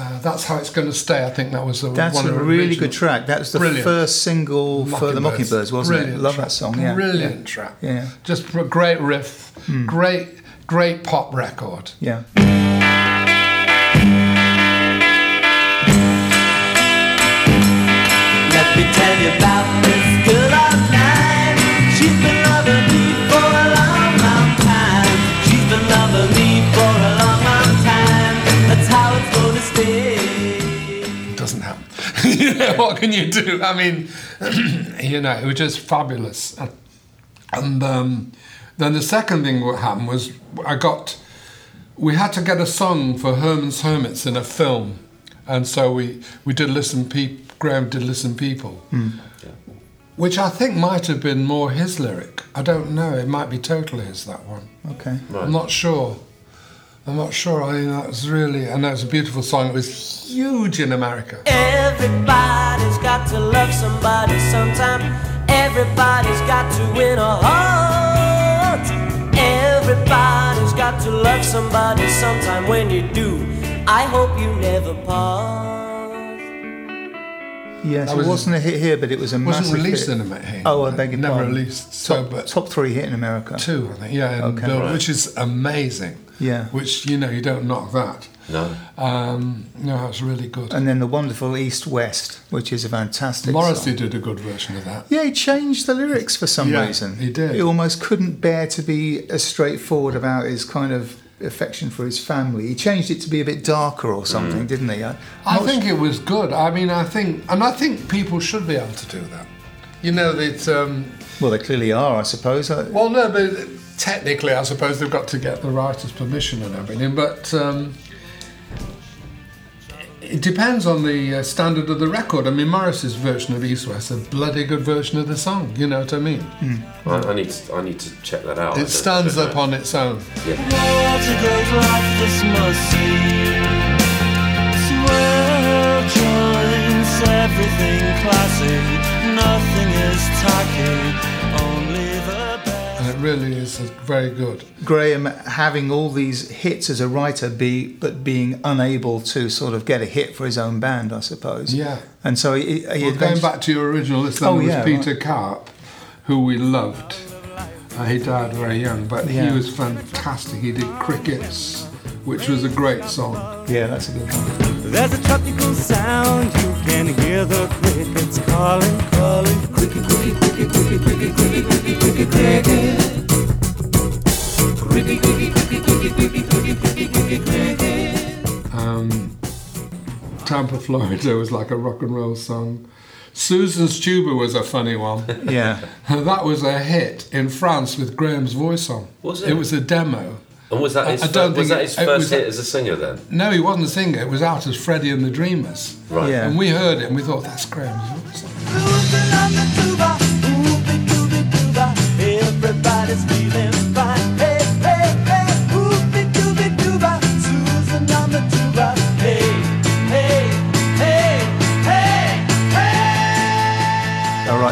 uh, That's how it's going to stay. I think that was the That's one a of the really original- good track. That's the Brilliant. first single for the Mockingbirds, wasn't Brilliant it? Love track. that song. Yeah, Brilliant track. Yeah. Just a great riff. Great, great pop record. Yeah. Let me tell you about this [laughs] know, what can you do? I mean, [clears throat] you know, it was just fabulous. And um, then the second thing that happened was I got, we had to get a song for Herman's Hermits in a film. And so we, we did Listen People, Graham did Listen People. Which I think might have been more his lyric. I don't know. It might be totally his, that one. Okay. I'm not sure. I'm not sure. I mean, that was really, and that was a beautiful song. It was huge in America. Everybody's got to love somebody sometime. Everybody's got to win a heart. Everybody's got to love somebody sometime. When you do, I hope you never part. Yes, That it was- wasn't a hit here, but it was a It wasn't massive released hit. in America. Oh, I beg your Never pardon. released. So, Top, but top three hit in America. two, I think. Yeah, in Okay. Bill- Right. which is amazing. Yeah. Which you know you don't knock that. No. Um, no, it's really good. And then the wonderful East West, which is a fantastic Morrissey song. did a good version of that. Yeah, he changed the lyrics for some Yeah, reason. he did. He almost couldn't bear to be as straightforward about his kind of affection for his family. He changed it to be a bit darker or something, didn't he? I, I not think it was good. I mean, I think, and I think people should be able to do that. You know, that. Um, Well, they clearly are, I suppose. Well, no, but technically, I suppose they've got to get the writer's permission and everything. But um, it depends on the uh, standard of the record. I mean, Morrissey's version of East West is a bloody good version of the song. You know what I mean? I, I need to, I need to check that out. It don't- stands don't up know. on its own. Water really is very good. Graham having all these hits as a writer, be but being unable to sort of get a hit for his own band, I suppose. Yeah. And so he, he Well, going eventually- back to your original list, then Oh, was yeah, Peter Cowap, who we loved. Uh, he died very young, but Yeah. he was fantastic. He did Crickets, which was a great song. Yeah, that's a good one. There's a tropical sound, you can hear the crickets calling, calling. Cricket, cricket, cricket, cricket, cricket, cricket, cricket, cricket, cricket. Cricket, cricket, cricket, cricket, cricket, cricket, cricket, cricket, cricket. Um, Tampa, Florida was like a rock and roll song. Susan's Tuba was a funny one. Yeah. that was a hit in France with Graham's voice on. Was it? It was a demo. And was that I- his, I fir- don't was think that it- his it first was hit a- as a singer then? No, he wasn't a singer. It was out as Freddie and the Dreamers. Right. Yeah. And we heard it and we thought, that's Graham's voice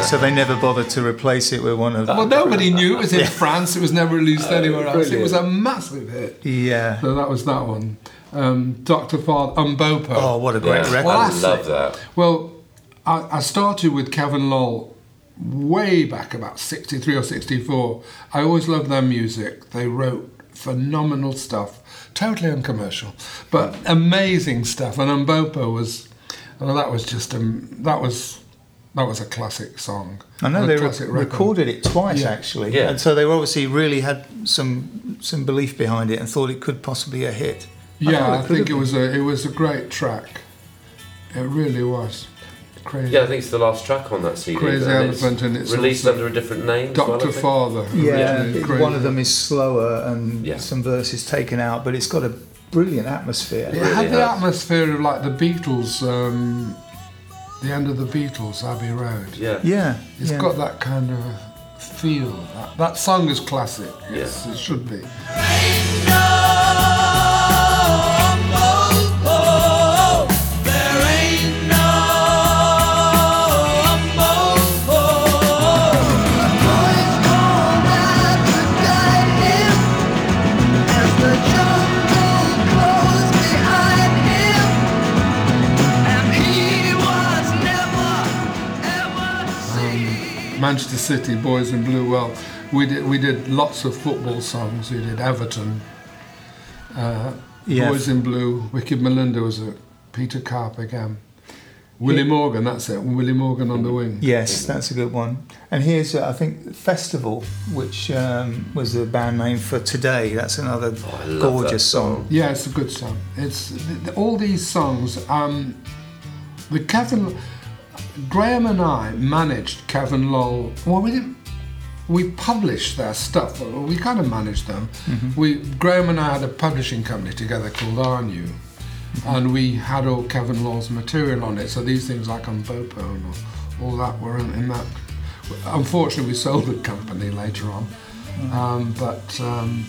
so they never bothered to replace it with one of. Well, nobody knew it was in yeah. France. It was never released [laughs] oh, anywhere else. Brilliant. It was a massive hit. Yeah. So that was that one. Um, Doctor Father Umbopo. Oh, what a great yeah. record! I love that. Well, I, I started with Kevin Lol way back about 63 or 64. I always loved their music. They wrote phenomenal stuff, totally uncommercial, but amazing stuff. And Umbopo was, well, that was just a, that was, that was a classic song. I know they re- recorded it twice Yeah. actually, Yeah. and so they obviously really had some some belief behind it and thought it could possibly be a hit. Yeah, thought I think it was a, it was a great track. It really was. Crazy. Yeah, I think it's the last track on that CD. Crazy and it's Elephant and it's released also under a different name. as well, Dr. Father. Yeah, originally, it- Crazy. one of them is slower and Yeah. some verses taken out, but it's got a brilliant atmosphere. It really had the has. atmosphere of like the Beatles, um, the end of the Beatles, Abbey Road. Yeah. Yeah, It's yeah. got that kind of feel. That, that song is classic. Yes, it should be. Manchester City, Boys in Blue. Well, we did we did lots of football songs. We did Everton, uh, Yeah. Boys in Blue. Wicked Melinda was a Peter Cowap again. Willie Morgan, that's it. Willie Morgan on the wing. Yes, that's a good one. And here's, uh, I think, Festival, which um, was the band name for Today. That's another Oh, gorgeous that song. song. Yeah, it's a good song. It's th- th- all these songs. Um, with Kevin, Graham and I managed Kevin Lol. Well, we didn't. we published their stuff. Well, We kind of managed them. We Graham and I had a publishing company together called Arnu, and we had all Kevin Lol's material on it. So these things like Umbopo and all, all that were in, in that. Unfortunately, we sold the company later on, um, but um,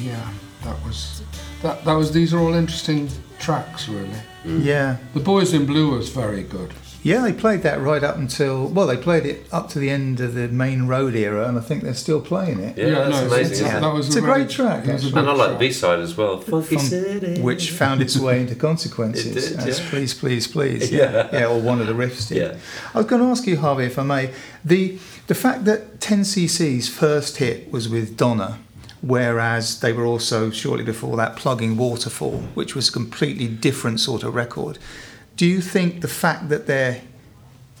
yeah, that was that. That was. These are all interesting tracks, really. Yeah. The Boys in Blue was very good. Yeah, they played that right up until well, they played it up to the end of the Maine Road era, and I think they're still playing it. Yeah, that's no, amazing. It's, yeah. that was It's a very- great track, a. And I like the. B side as well. Funky City. which found its way into consequences It did, as yeah. please, please, please. [laughs] Yeah. Yeah. yeah, or one of the riffs did. Yeah. I was going to ask you, Harvey, if I may, the the fact that 10cc's first hit was with Donna, whereas they were also shortly before that plugging Waterfall, which was a completely different sort of record. Do you think the fact that their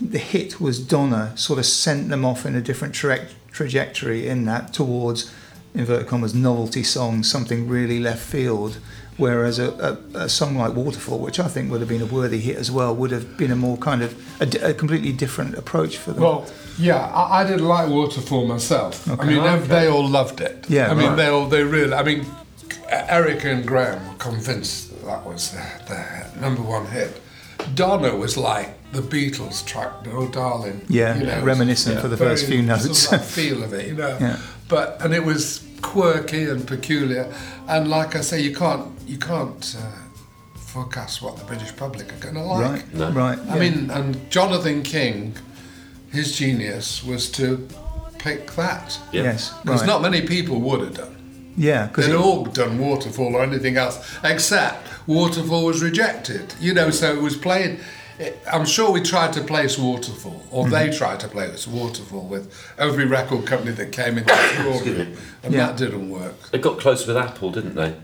the hit was Donna sort of sent them off in a different tra- trajectory in that towards inverted commas novelty songs, something really left field. Whereas a, a, a song like Waterfall, which I think would have been a worthy hit as well, would have been a more kind of a, a completely different approach for them. Well, yeah, I, I didn't like Waterfall myself. I mean, Okay. they, all loved it. Yeah, I mean, right. they all they really. I mean, Eric and Graham were convinced that, that was their, their number one hit. Donna was like the Beatles track, "Oh Darling." Yeah, you know, reminiscent for the first very few sort of notes. feel of it, you know. Yeah. But and it was quirky and peculiar, and like I say, you can't you can't uh, forecast what the British public are going to like. right, No. right. I yeah. mean, and Jonathan King, his genius was to pick that. Yeah. yes, Because right. not many people would have done. yeah, because They'd all done Waterfall or anything else, except Waterfall was rejected. You know, so it was played. I'm sure we tried to place Waterfall, or they Mm-hmm. tried to play place Waterfall with every record company that came into the story, and Yeah. that didn't work. They got close with Apple, didn't they?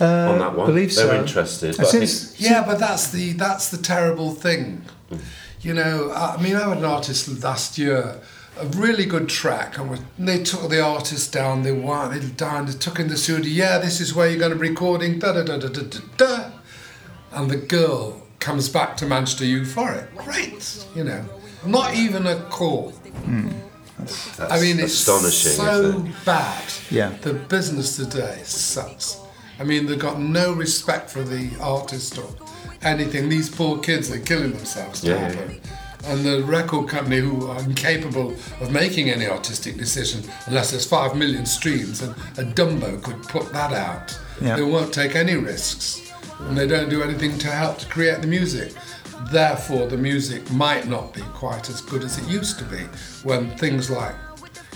uh, on that one. believe they so. were interested. But I think, Yeah, but that's the that's the terrible thing. You know, I mean, I had an artist last year, a really good track, and we- they took the artist down. They went, they down, they took in the studio. Yeah, this is where you're going to be recording. Da da da da da da. da. And the girl comes back to Manchester U for it. Great, you know, not even a call. Hmm. I mean, it's astonishing, so isn't it? bad. Yeah. The business today sucks. I mean, they've got no respect for the artist or anything. These poor kids are killing themselves to Yeah, have yeah, it. And the record company who are incapable of making any artistic decision unless there's five million streams and a Dumbo could put that out. Yeah. They won't take any risks and they don't do anything to help to create the music. Therefore, the music might not be quite as good as it used to be when things like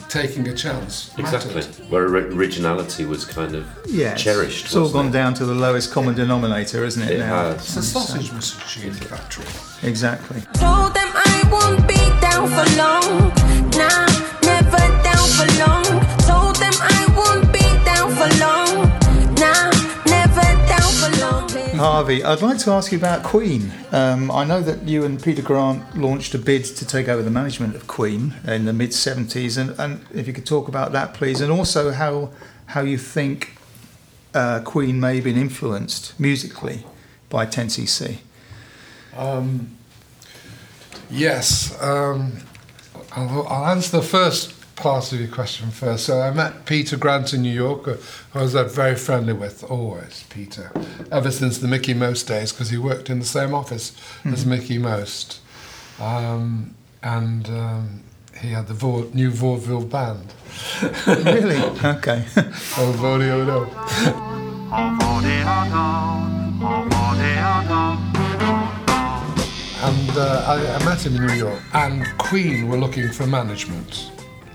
taking a chance exactly. mattered. Where originality was kind of yeah, cherished. It's all wasn't gone it? down to the lowest common denominator, isn't it? It now? has. It's a sausage machine factory. Exactly. Told them I won't be down for long. Nah, never down for long. Told them I won't be down for long. Nah, never down for long. Harvey, I'd like to ask you about Queen. Um, I know that you and Peter Grant launched a bid to take over the management of Queen in the mid 70s, and, and if you could talk about that, please, and also how how you think uh, Queen may have been influenced musically by 10cc. Um, yes, um, I'll, I'll answer the first part of your question first. So I met Peter Grant in New York, uh, who I was uh, very friendly with, always, Peter, ever since the Mickie Most days, because he worked in the same office as Mickie Most. Um, and um, he had the Vau- new vaudeville band. [laughs] really? Okay. [laughs] Oh, vaudeville. And uh, I, I met him in New York, and Queen were looking for management.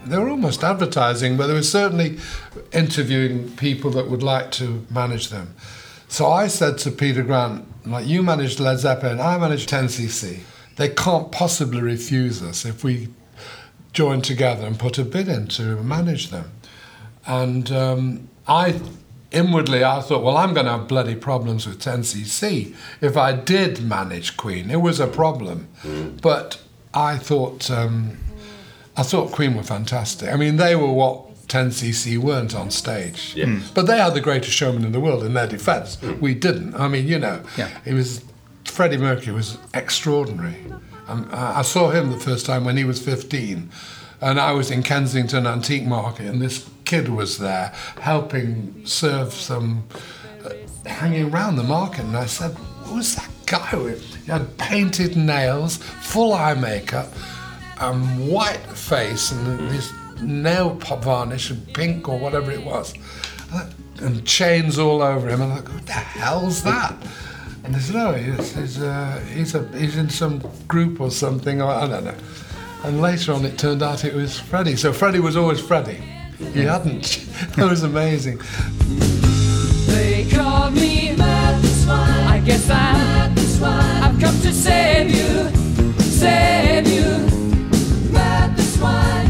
They were almost advertising, but they were certainly interviewing people that would like to manage them. So I said to Peter Grant, like, you managed Led Zeppelin, I managed 10cc. They can't possibly refuse us if we join together and put a bid in to manage them. And um, I inwardly I thought, well, I'm going to have bloody problems with 10cc if I did manage Queen. It was a problem, but I thought um, I thought Queen were fantastic. I mean, they were what 10cc weren't on stage. Yeah. But they are the greatest showman in the world. In their defence, we didn't. I mean, you know, Yeah. it was Freddie Mercury was extraordinary. Um, I I saw him the first time when he was 15 and I was in Kensington Antique Market, and this kid was there helping serve some, uh, hanging around the market, and I said, "Who's that guy with?" He had painted nails, full eye makeup, and white face, and this nail varnish, and pink or whatever it was, and chains all over him. And I'm like, What the hell's that?" And they said, "Oh, he's he's, uh, he's, a, he's in some group or something. Or, I don't know." And later on, it turned out it was Freddie. So Freddie was always Freddie. [laughs] He hadn't. that was amazing. They call me mad the swine. I guess I'm mad swine. I've come to save you, save you. Mad the swine,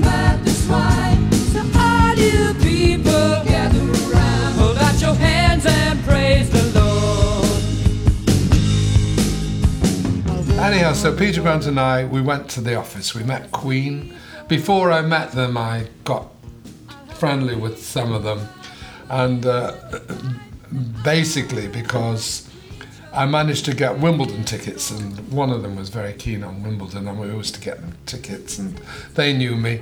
mad swine. So all you people gather around, hold out your hands and praise the Lord. Anyhow, so Peter Grant and I, we went to the office. We met Queen. Before I met them, I got friendly with some of them, and uh, basically because I managed to get Wimbledon tickets, and one of them was very keen on Wimbledon, and we used to get them tickets, and they knew me.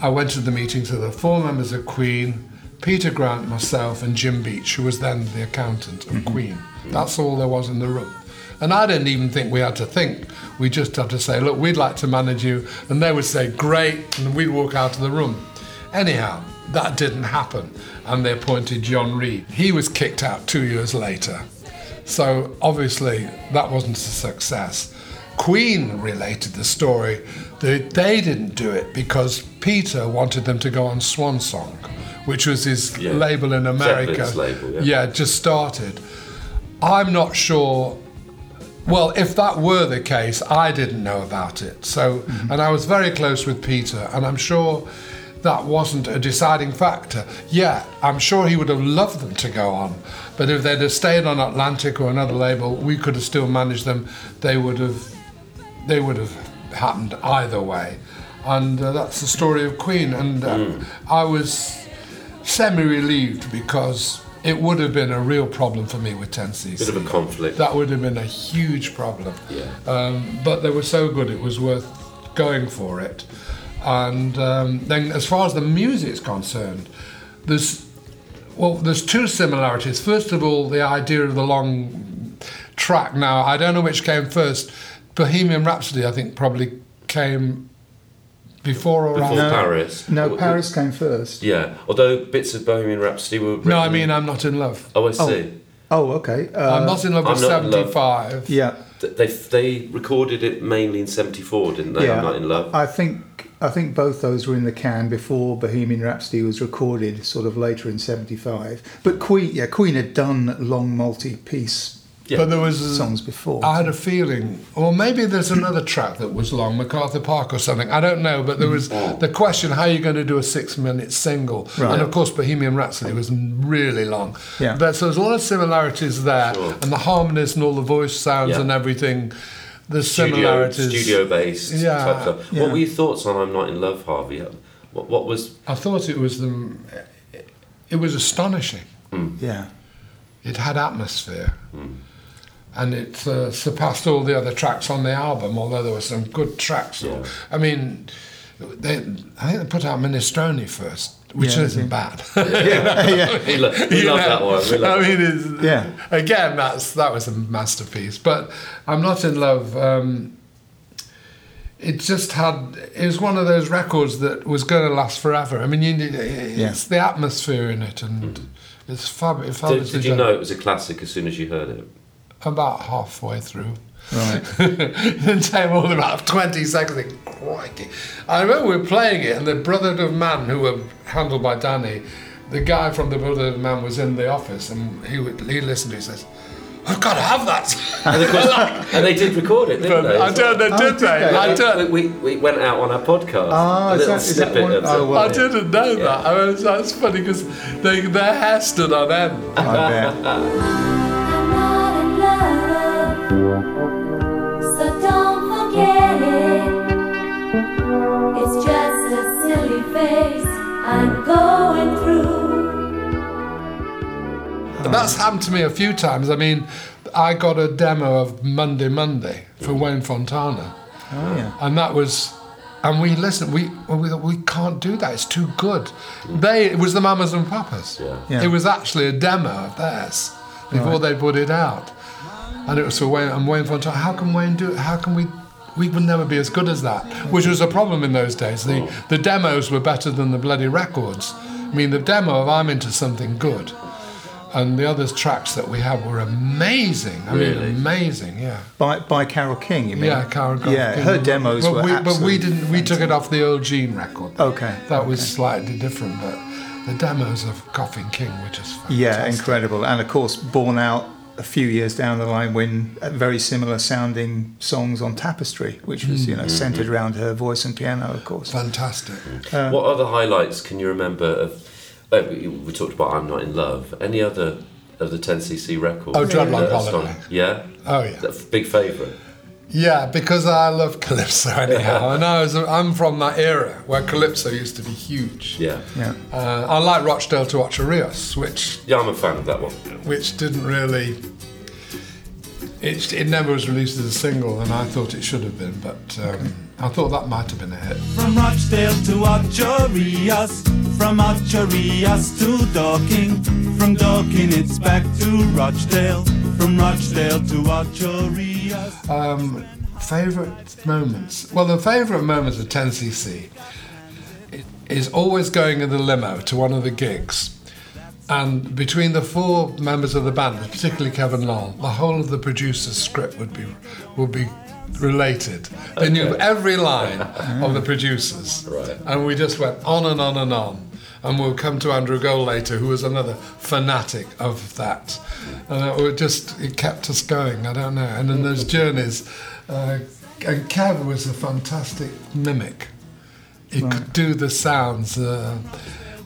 I went to the meetings of the four members of Queen, Peter Grant, myself, and Jim Beach, who was then the accountant of Queen. That's all there was in the room. And I didn't even think we had to think. We just had to say, look, we'd like to manage you. And they would say, great. And we'd walk out of the room. Anyhow, that didn't happen. And they appointed John Reid. He was kicked out two years later. So obviously, that wasn't a success. Queen related the story that they didn't do it because Peter wanted them to go on Swan Song, which was his Yeah. label in America. Label, yeah. yeah, just started. I'm not sure. Well, if that were the case, I didn't know about it. So, mm-hmm. and I was very close with Peter, and I'm sure that wasn't a deciding factor. Yeah, I'm sure he would have loved them to go on, but if they'd have stayed on Atlantic or another label, we could have still managed them. They would have, they would have happened either way, and uh, that's the story of Queen. And uh, I was semi-relieved because it would have been a real problem for me with 10cc. Bit of a conflict. That would have been a huge problem. Yeah. Um, but they were so good, it was worth going for it. And um, then, as far as the music is concerned, there's well, there's two similarities. First of all, the idea of the long track. Now, I don't know which came first. Bohemian Rhapsody, I think, probably came before or Before after. Paris. No, W- Paris came first. Yeah, although bits of Bohemian Rhapsody were. Written, No, I mean, I'm not in love. Oh, I see. Oh, okay. Uh, I'm not in love I'm with not in love. 75. Yeah, They they recorded it mainly in '74, didn't they? yeah. I'm not in love. I think I think both those were in the can before Bohemian Rhapsody was recorded, sort of later in '75. But Queen, yeah, Queen had done long multi-piece Yeah. But there was a, songs before. I had a feeling, or maybe there's another track that was long, MacArthur Park or something. I don't know, but there was the question: How are you going to do a six-minute single? Right. And of course, Bohemian Rhapsody was really long. Yeah. But so there's a lot of similarities there, Sure. and the harmonies and all the voice sounds Yeah. and everything. The Studio, similarities. studio based Yeah, type stuff. yeah. What were your thoughts on "I'm Not in Love," Harvey? What, what was? I thought it was the. It was astonishing. yeah, It had atmosphere. And it uh, surpassed all the other tracks on the album, although there were some good tracks. Yeah. I mean, they, I think they put out Minestrone first, which Yeah, isn't yeah. bad. [laughs] [laughs] yeah, We, lo- we You love know, that one. We love I mean, it's, Yeah. again, that's that was a masterpiece. But I'm not in love. Um, it just had. It was one of those records that was going to last forever. I mean, you, it's the atmosphere in it, and it's fab. It's one. Did, did you know it was a classic as soon as you heard it? About halfway through. Right. it take more than about 20 seconds. Think, crikey. I remember we were playing it, and the Brotherhood of Man, who were handled by Danny, the guy from the Brotherhood of Man was in the office, and he would, he listened. He says, "I've got to have that." And, of course, [laughs] and they did record it, didn't But they? I don't know, Oh, did did they? they? I, don't, we, we, we went out on our podcast. Ah, a little that- is that snippet one- of oh, well. I didn't know that. I mean, that's funny because they, their hair stood on end. [laughs] It's just a silly phase I'm going through. And that's happened to me a few times. I mean, I got a demo of Monday Monday for Wayne Fontana. Oh yeah. and that was And we listened. We we we can't do that. It's too good. They it was the Mamas and Papas. Yeah. Yeah. It was actually a demo of theirs before they put it out, and it was for Wayne. And Wayne Fontana. how can Wayne do it? How can we? We would never be as good as that, which was a problem in those days. The the demos were better than the bloody records. I mean, the demo of I'm into something good, and the other tracks that we had were amazing. I Really? mean, amazing. Yeah. By by Carole King, you mean? Yeah, Carol Goff Yeah, King. her demos but were we, But we didn't. We took it off the Earl-Jean record. Okay, That was slightly different, but the demos of Goffin King were just fantastic. Yeah, incredible. And of course, born out a few years down the line when uh, very similar sounding songs on Tapestry, which was, you know, hmm. centered mm-hmm. around her voice and piano, of course. Fantastic. Uh, what other highlights can you remember of? Oh, we, we talked about I'm Not in Love. Any other of the 10cc records? Oh, Dreadlock that Holiday. Yeah. Oh yeah. That's a big favourite. Yeah, because I love calypso [laughs] anyhow, and I was I'm from that era where calypso used to be huge. Yeah. Yeah. Uh, I like Rochdale to Ocho Rios, which Yeah, I'm a fan of that one. which didn't really. It, it never was released as a single, and I thought it should have been, but um, I thought that might have been a hit. From Rochdale to Ocho Rios, from Ocho Rios to Dorking, from Dorking it's back to Rochdale, from Rochdale to Ocho Rios. Um, favorite moments. Well, the favorite moments of 10cc is always going in the limo to one of the gigs. And between the four members of the band, particularly Kevin Lol, the whole of the producer's script would be would be related. They knew every line of the [laughs] producers. Right. And we just went on and on and on. And we'll come to Andrew Gold later, who was another fanatic of that. And it just, it kept us going, I don't know. And in those journeys, uh, and Kev was a fantastic mimic. He could do the sounds. Uh,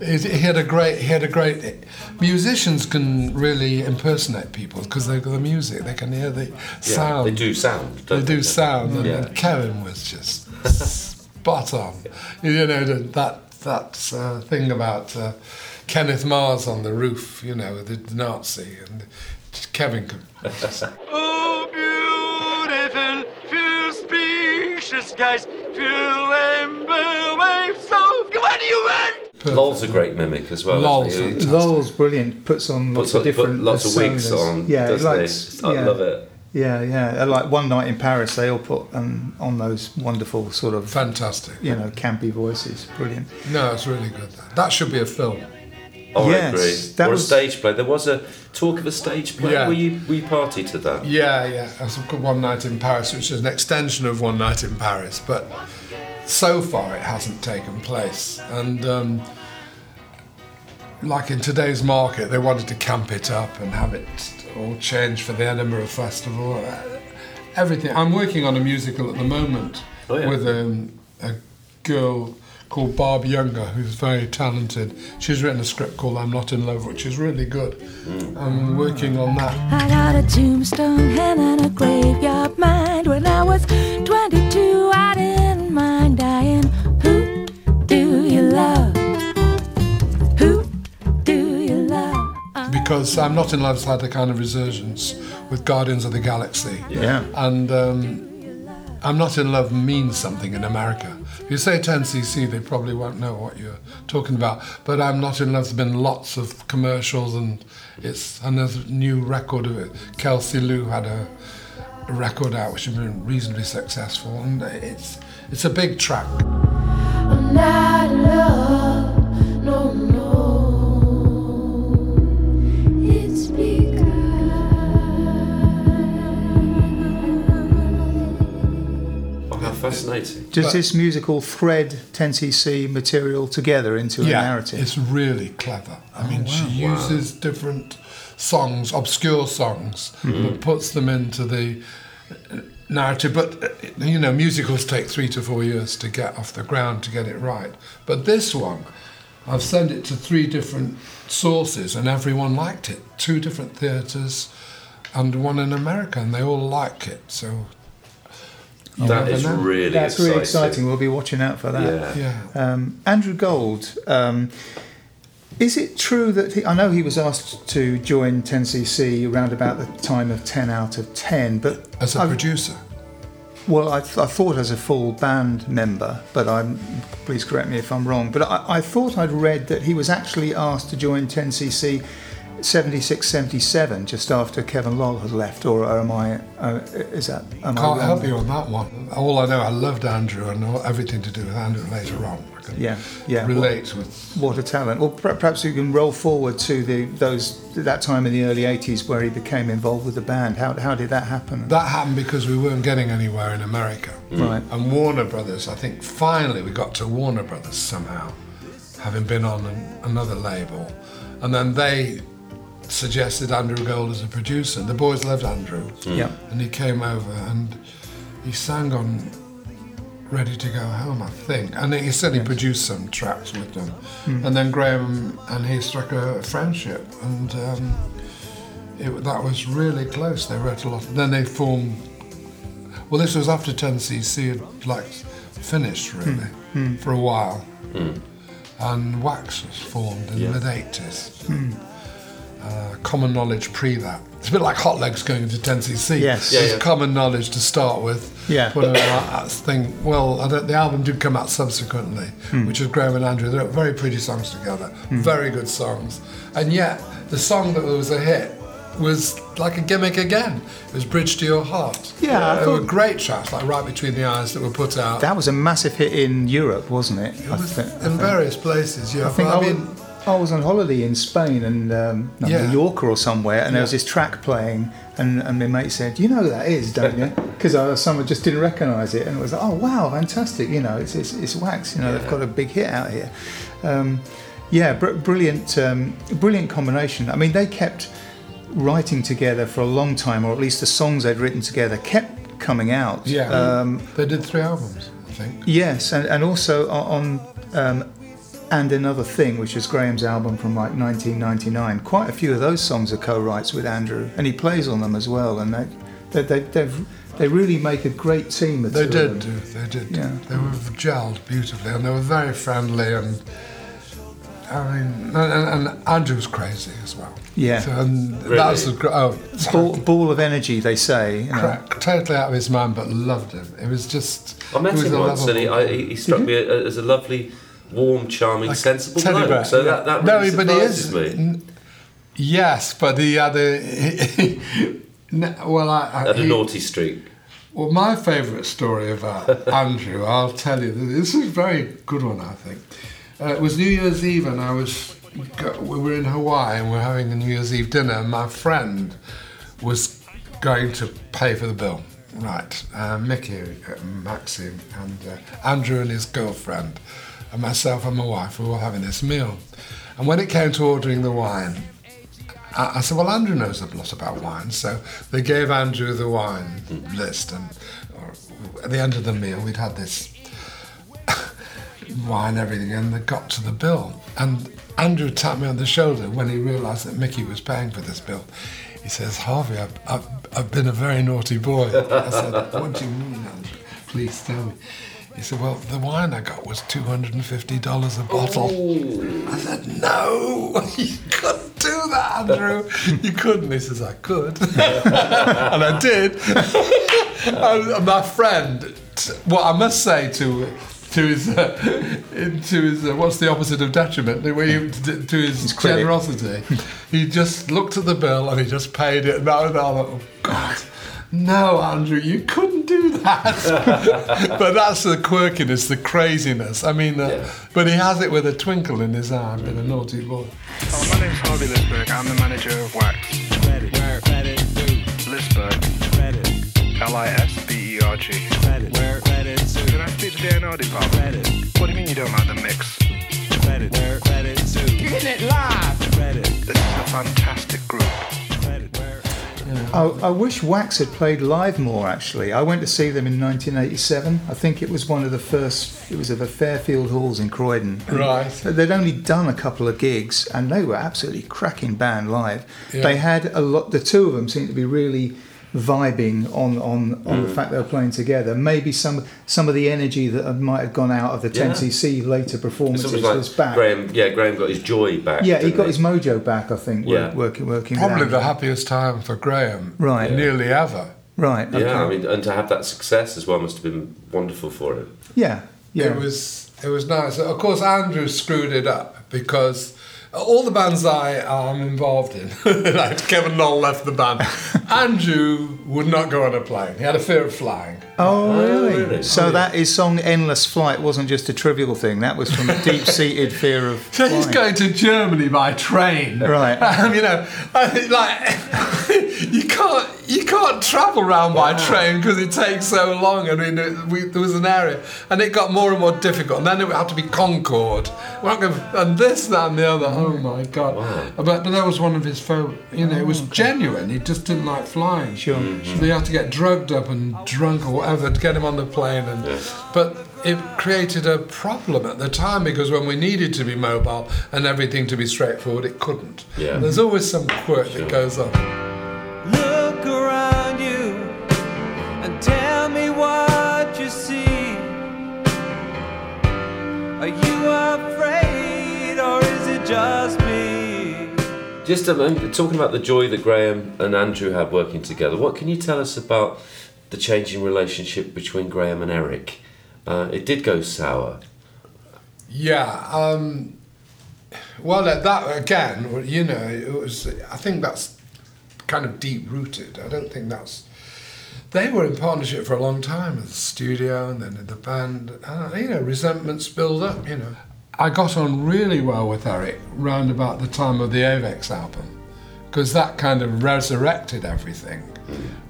he, he had a great. He had a great. Musicians can really impersonate people because they've got the music. They can hear the Yeah, sound. they do sound. They Don't do sound, and, Yeah. and Kevin was just [laughs] spot on. You know that that uh, thing about uh, Kenneth Mars on the roof. You know the Nazi, and Kevin could. [laughs] Oh, beautiful, few species, guys, few amber waves of. What do you want? Lol's a great mimic as well. Lol's isn't he? Lol's brilliant. Puts on lots Puts of different put lots of wigs on. Yeah, he doesn't likes. he? I yeah, love it. Yeah, yeah. Uh, Like one night in Paris, they all put um, on those wonderful sort of Fantastic. you know campy voices. Brilliant. No, it's really good. That should be a film. Oh, Yes, I agree. that or was- a stage play. There was a talk of a stage play. Yeah. Were you were you party to that? Yeah, yeah. That's called One Night in Paris, which is an extension of One Night in Paris, but so far it hasn't taken place. And um, like in today's market, they wanted to camp it up and have it all change for the Edinburgh Festival. Uh, Everything. I'm working on a musical at the moment Oh, yeah. with um, a girl called Barb Younger, who's very talented. She's written a script called I'm Not in Love, which is really good. I'm working on that. I got a tombstone and a graveyard mind. When I was because I'm Not in Love's had a kind of resurgence with Guardians of the Galaxy. Yeah. And um, I'm Not in Love means something in America. If you say 10cc, they probably won't know what you're talking about. But I'm Not in love. There's been lots of commercials and it's and there's a new record of it. Kelsey Lu had a, a record out which has been reasonably successful and it's it's a big track. Fascinating. Does But- this musical thread 10cc material together into a yeah, narrative? It's really clever. I mean, she uses different songs, obscure songs, but puts them into the uh, narrative. But, uh, you know, musicals take three to four years to get off the ground to get it right. But this one, I've sent it to three different sources and everyone liked it. Two different theatres and one in America, and they all like it. So, you That never is know. really That's exciting. really exciting. We'll be watching out for that. Yeah. Yeah. Um, Andrew Gold, um, is it true that he, I know he was asked to join 10cc around about the time of 10 out of 10, but As a I've- producer. Well, I, th- I thought as a full band member, but I'm please correct me if I'm wrong. But I, I thought I'd read that he was actually asked to join 10cc 76, 77, just after Kevin Lol had left, or, am I? Uh, is that? Am I Can't wrong? help you on that one. All I know, I loved Andrew and everything to do with Andrew later on. I can Yeah, yeah. relate with. What a talent! Well, per- perhaps you can roll forward to the those that time in the early '80s where he became involved with the band. How, how did that happen? That happened because we weren't getting anywhere in America. Right. And Warner Brothers, I think finally we got to Warner Brothers somehow, having been on an, another label. And then they suggested Andrew Gold as a producer. The boys loved Andrew. Yeah. And he came over and he sang on Ready to Go Home, I think. And he said he produced some tracks with them. Hmm. And then Graham and he struck a friendship. And um, it, that was really close. They wrote a lot. Then they formed. Well, this was after 10cc had like finished really for a while, and Wax was formed in Yeah. the mid 80s. Uh, common knowledge pre that. It's a bit like Hot Legs going into 10cc. Yes. Yeah, There's yeah. common knowledge to start with. Yeah. But uh, that thing, well, I don't, the album did come out subsequently, which was Graham and Andrew. They wrote very pretty songs together, very good songs. And yet, the song that was a hit was like a gimmick again. It was Bridge to Your Heart. Yeah, I There were great tracks, like Right Between the Eyes, that were put out. That was a massive hit in Europe, wasn't it? it was thi- I in think. various places, yeah. I think but I, I mean, was, I was on holiday in Spain and um, no, Yeah. Mallorca or somewhere, and there was this track playing, and, and my mate said, "You know who that is, don't you?" [laughs] Because someone just didn't recognise it, and it was like, "Oh wow, fantastic!" You know, it's it's, it's Wax. You know, they've got a big hit out here. Um, yeah, br- brilliant, um, brilliant combination. I mean, they kept writing together for a long time, or at least the songs they'd written together kept coming out. yeah. Um, they did three albums, I think. Yes, and, and also o- on um, and another thing, which is Graham's album from like 1999. Quite a few of those songs are co-writes with Andrew, and he plays on them as well. And they they they they've, they really make a great team. The They did them. do, they did. Yeah. They were gelled beautifully and they were very friendly and I mean, and, and, and Andrew was crazy as well. Yeah. So, and Really? that was the, gr- oh, Ball, ball of energy, they say. You know. cra- totally out of his mind, but loved him. It was just. I met he him once, and he, I, he he struck mm-hmm. me as a lovely, warm, charming, like sensible bloke. bear, So yeah. that, that no, really but he is. me. Yes, but he had a. [laughs] n- well, I. I Had a he- naughty streak. Well, my favourite story about [laughs] Andrew, I'll tell you. This is a very good one, I think. Uh, it was New Year's Eve, and I was. We were in Hawaii, and we are having a New Year's Eve dinner. And my friend was going to pay for the bill. Right, uh, Mickey, uh, Maxim, and uh, Andrew and his girlfriend, and myself and my wife, we were having this meal. And when it came to ordering the wine, I, I said, well, Andrew knows a lot about wine, so they gave Andrew the wine list, and or, at the end of the meal, we'd had this [laughs] wine, everything, and they got to the bill, and Andrew tapped me on the shoulder when he realised that Mickey was paying for this bill. He says, Harvey, I've, I've, I've been a very naughty boy. I said, what do you mean, Andrew? Please tell me. He said, well, the wine I got was $250 a bottle. I said, no, [laughs] you couldn't do that, Andrew. You couldn't. He says, I could. [laughs] and I did. [laughs] and my friend, what I must say to to his, uh, to his, uh, what's the opposite of detriment? To his, his, generosity, he just looked at the bill and he just paid it. And I was like, oh God, no, Andrew, you couldn't do that. [laughs] but that's the quirkiness, the craziness. I mean, uh, but he has it with a twinkle in his eye, being a naughty boy. Oh, my name's Harvey Lisberg. I'm the manager of Wax. Credit, where credit Lisberg. credit, L-I-S-B-E-R-G. credit, where credit Can I speak to the A&R department? credit, What do you mean you don't like the mix? credit, where credit due. You're getting it live. Credit, This is a fantastic group. credit, I, I wish Wax had played live more. Actually, I went to see them in 1987. I think it was one of the first. It was at the Fairfield Halls in Croydon. Right. They'd only done a couple of gigs, and they were absolutely cracking band live. Yeah. They had a lot. The two of them seemed to be really vibing on on, on Mm. the fact they were playing together. Maybe some some of the energy that might have gone out of the Yeah. 10cc later performances almost like was back. Graham. Yeah, Graham got his joy back. yeah, he didn't got his mojo back. I think. Yeah. work- working working. with Probably the happiest time for Graham, Right. Yeah. nearly ever. Right. Okay. Yeah, I mean, and to have that success as well must have been wonderful for him. yeah. Yeah. It was it was nice. Of course, Andrew screwed it up because all the bands I am involved in, [laughs] like Kevin Knoll left the band. [laughs] Andrew would not go on a plane. He had a fear of flying. Oh, really? really? So that his song "Endless Flight" wasn't just a trivial thing. That was from a deep-seated [laughs] fear of. So he's going to Germany by train. Right. Um, you know, I like you can't you can't travel around by train because it takes so long. I mean, it, we, there was an area, and it got more and more difficult. And then it had to be Concorde. We're not going and this, that, and the other. Oh my God! Uh, but, but that was one of his faux. You know, it was oh, genuine. He just didn't like flying. Sure. Mm-hmm. So they had to get drugged up and drunk or whatever to get him on the plane. And but it created a problem at the time because when we needed to be mobile and everything to be straightforward, it couldn't. Yeah. There's always some quirk that goes on. Look around you and tell me what you see. Are you afraid or is it just me? Just um, talking about the joy that Graham and Andrew had working together. What can you tell us about the changing relationship between Graham and Eric? Uh, it did go sour. Yeah. Um, well, that again, you know, it was. I think that's kind of deep rooted. I don't think that's. They were in partnership for a long time in the studio and then in the band. Uh, you know, resentments build up. You know, I got on really well with Eric round about the time of the Avex album because that kind of resurrected everything,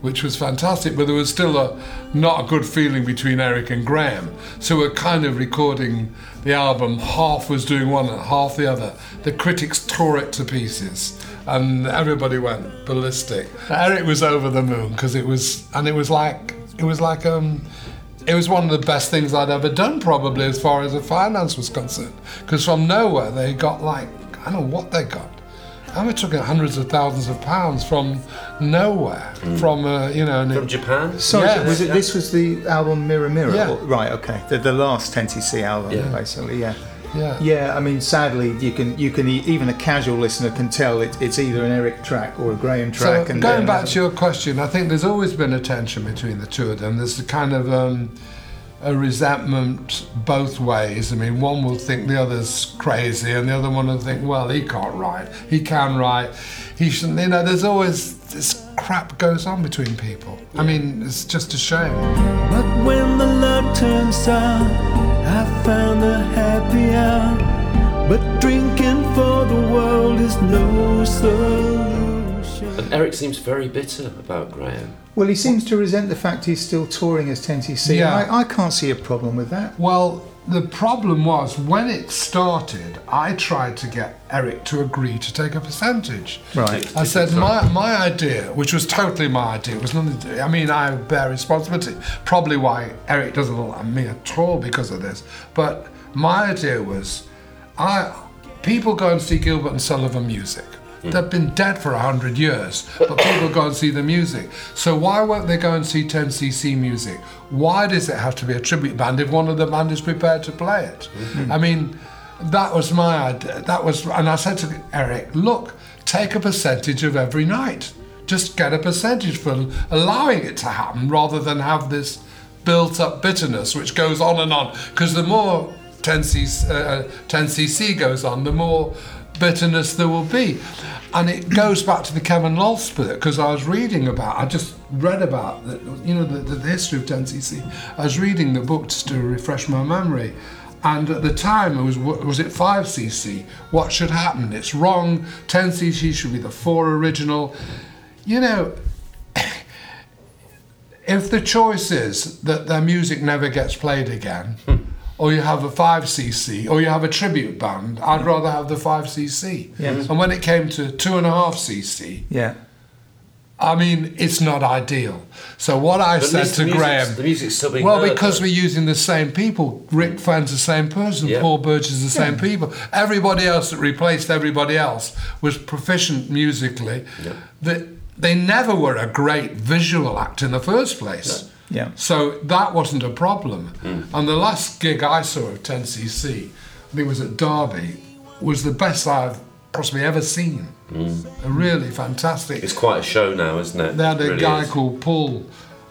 which was fantastic. But there was still a not a good feeling between Eric and Graham, so we're kind of recording the album. Half was doing one and half the other. The critics tore it to pieces, and everybody went ballistic. Eric was over the moon because it was, and it was like it was like um. It was one of the best things I'd ever done, probably as far as the finance was concerned. Because from nowhere they got like I don't know what they got. And we're talking hundreds of thousands of pounds from nowhere, from uh, you know. From it- Japan? Sorry, Yes. was it? This was the album Mirror Mirror. Yeah. Right. Okay. The, the last 10cc album, Yeah. basically. Yeah. Yeah. Yeah. I mean, sadly, you can you can e- even a casual listener can tell it, it's either an Eric track or a Graham So track. and going back to your question, I think there's always been a tension between the two of them. There's a kind of um, a resentment both ways. I mean, one will think the other's crazy, and the other one will think, well, he can't write, he can write, he shouldn't. You know, there's always this crap goes on between people. I mean, it's just a shame. But when the love turns sour, I found the happy hour. But drinking for the world is no solution. And Eric seems very bitter about Graham. Well, he seems to resent the fact he's still touring as 10cc. Yeah. I, I can't see a problem with that. Well, the problem was when it started, I tried to get Eric to agree to take a percentage. Right. I said my, my idea, which was totally my idea, was nothing to do. I mean, I bear responsibility. Probably why Eric doesn't like me at all because of this. But my idea was, I people go and see Gilbert and Sullivan music. They've been dead for a hundred years, but people go and see the music. So why won't they go and see 10cc music? Why does it have to be a tribute band if one of the band is prepared to play it? I mean, that was my idea. That was, and I said to Eric, look, take a percentage of every night. Just get a percentage for allowing it to happen, rather than have this built-up bitterness which goes on and on. Because the more 10cc, uh, 10cc goes on, the more bitterness there will be. And it goes back to the Kevin Lol because I was reading about, I just read about, the, you know, the, the history of 10cc. I was reading the book just to refresh my memory. And at the time, it was was it 5cc? What should happen? It's wrong. 10cc should be the four original. You know, [laughs] if the choice is that their music never gets played again, hmm. Or you have a 5cc, or you have a tribute band, I'd rather have the 5cc. Yes. Mm-hmm. And when it came to 2.5cc, Yeah. I mean, it's not ideal. So what I But said to the Graham, the music's still being well, heard, because though. we're using the same people. Rick mm. Fenn's the same person. Yeah. Paul Burgess is the same people. Everybody else that replaced everybody else was proficient musically. That they never were a great visual act in the first place. Yeah. So that wasn't a problem. And the last gig I saw of 10cc, I think it was at Derby, was the best I've possibly ever seen. A Really fantastic. It's quite a show now, isn't it? They had a Really guy is. called Paul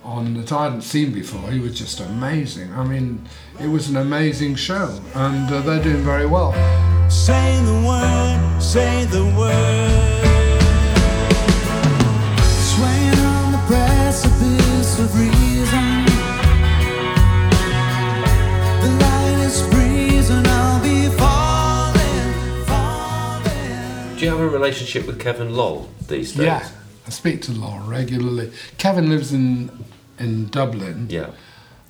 on that I hadn't seen before. He was just amazing. I mean, it was an amazing show, and uh, they're doing very well. Say the word, say the word. Have a relationship with Kevin Lol these days? Yeah, I speak to Lol regularly. Kevin lives in in Dublin. Yeah.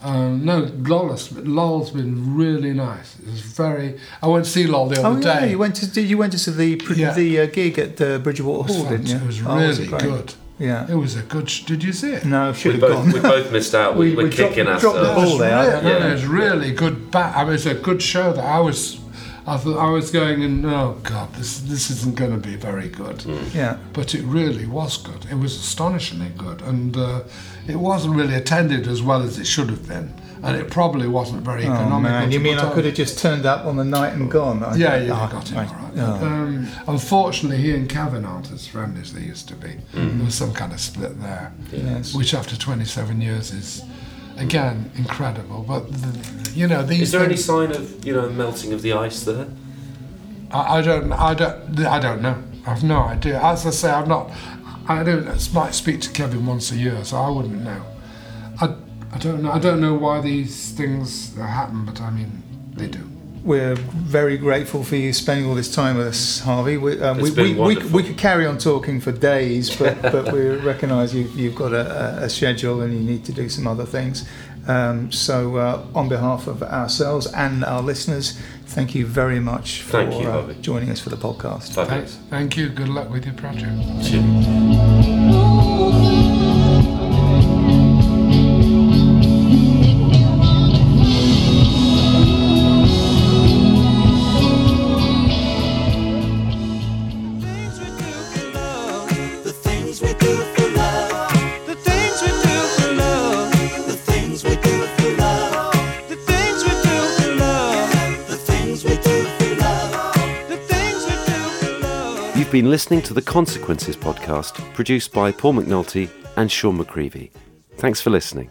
Um, no, Lawless, Lol's been really nice. It was very. I went to see Lowell the other Oh other yeah, day. you went to you went to see the pr- Yeah. the uh, gig at uh, Bridgewater It was Hall, didn't you? It was Oh, really great? good. Yeah. It was a good. Sh- did you see it? No, We have both, gone. we both missed out. [laughs] We, We- we're we dropped- kicking dropped the ourselves. ball there. Really, Yeah. no, it was really good. Ba- I mean, it was a good show that I was. I thought I was going and oh god, this this isn't going to be very good. yeah. But it really was good. It was astonishingly good, and uh, it wasn't really attended as well as it should have been, and it probably wasn't very Oh economical. man, you mean I could have just turned up on the night and gone? I, Yeah, you oh, got it right. all right. Oh. Um, unfortunately, he and Kevin aren't as friendly as they used to be. There was some kind of split there, Yes. which after 27 years is, again, incredible. But the, you know, these Is there any sign of you know melting of the ice there? I, I don't, I don't, I don't know. I've no idea. As I say, I'm not. I don't. I might speak to Kevin once a year, so I wouldn't know. I, I don't know. I don't know why these things happen, but I mean, they do. We're very grateful for you spending all this time with us, Harvey. We, um, we, It's been we, we, wonderful. we could carry on talking for days, but, [laughs] but we recognise you, you've got a, a- a schedule and you need to do some other things. Um, so, uh, on behalf of ourselves and our listeners, thank you very much for Thank you, uh, joining us for the podcast. Fabulous. Thank, thank you. Good luck with your project. Cheers. Been listening to the Consequences podcast, produced by Paul McNulty and Sean McCreevy. Thanks for listening.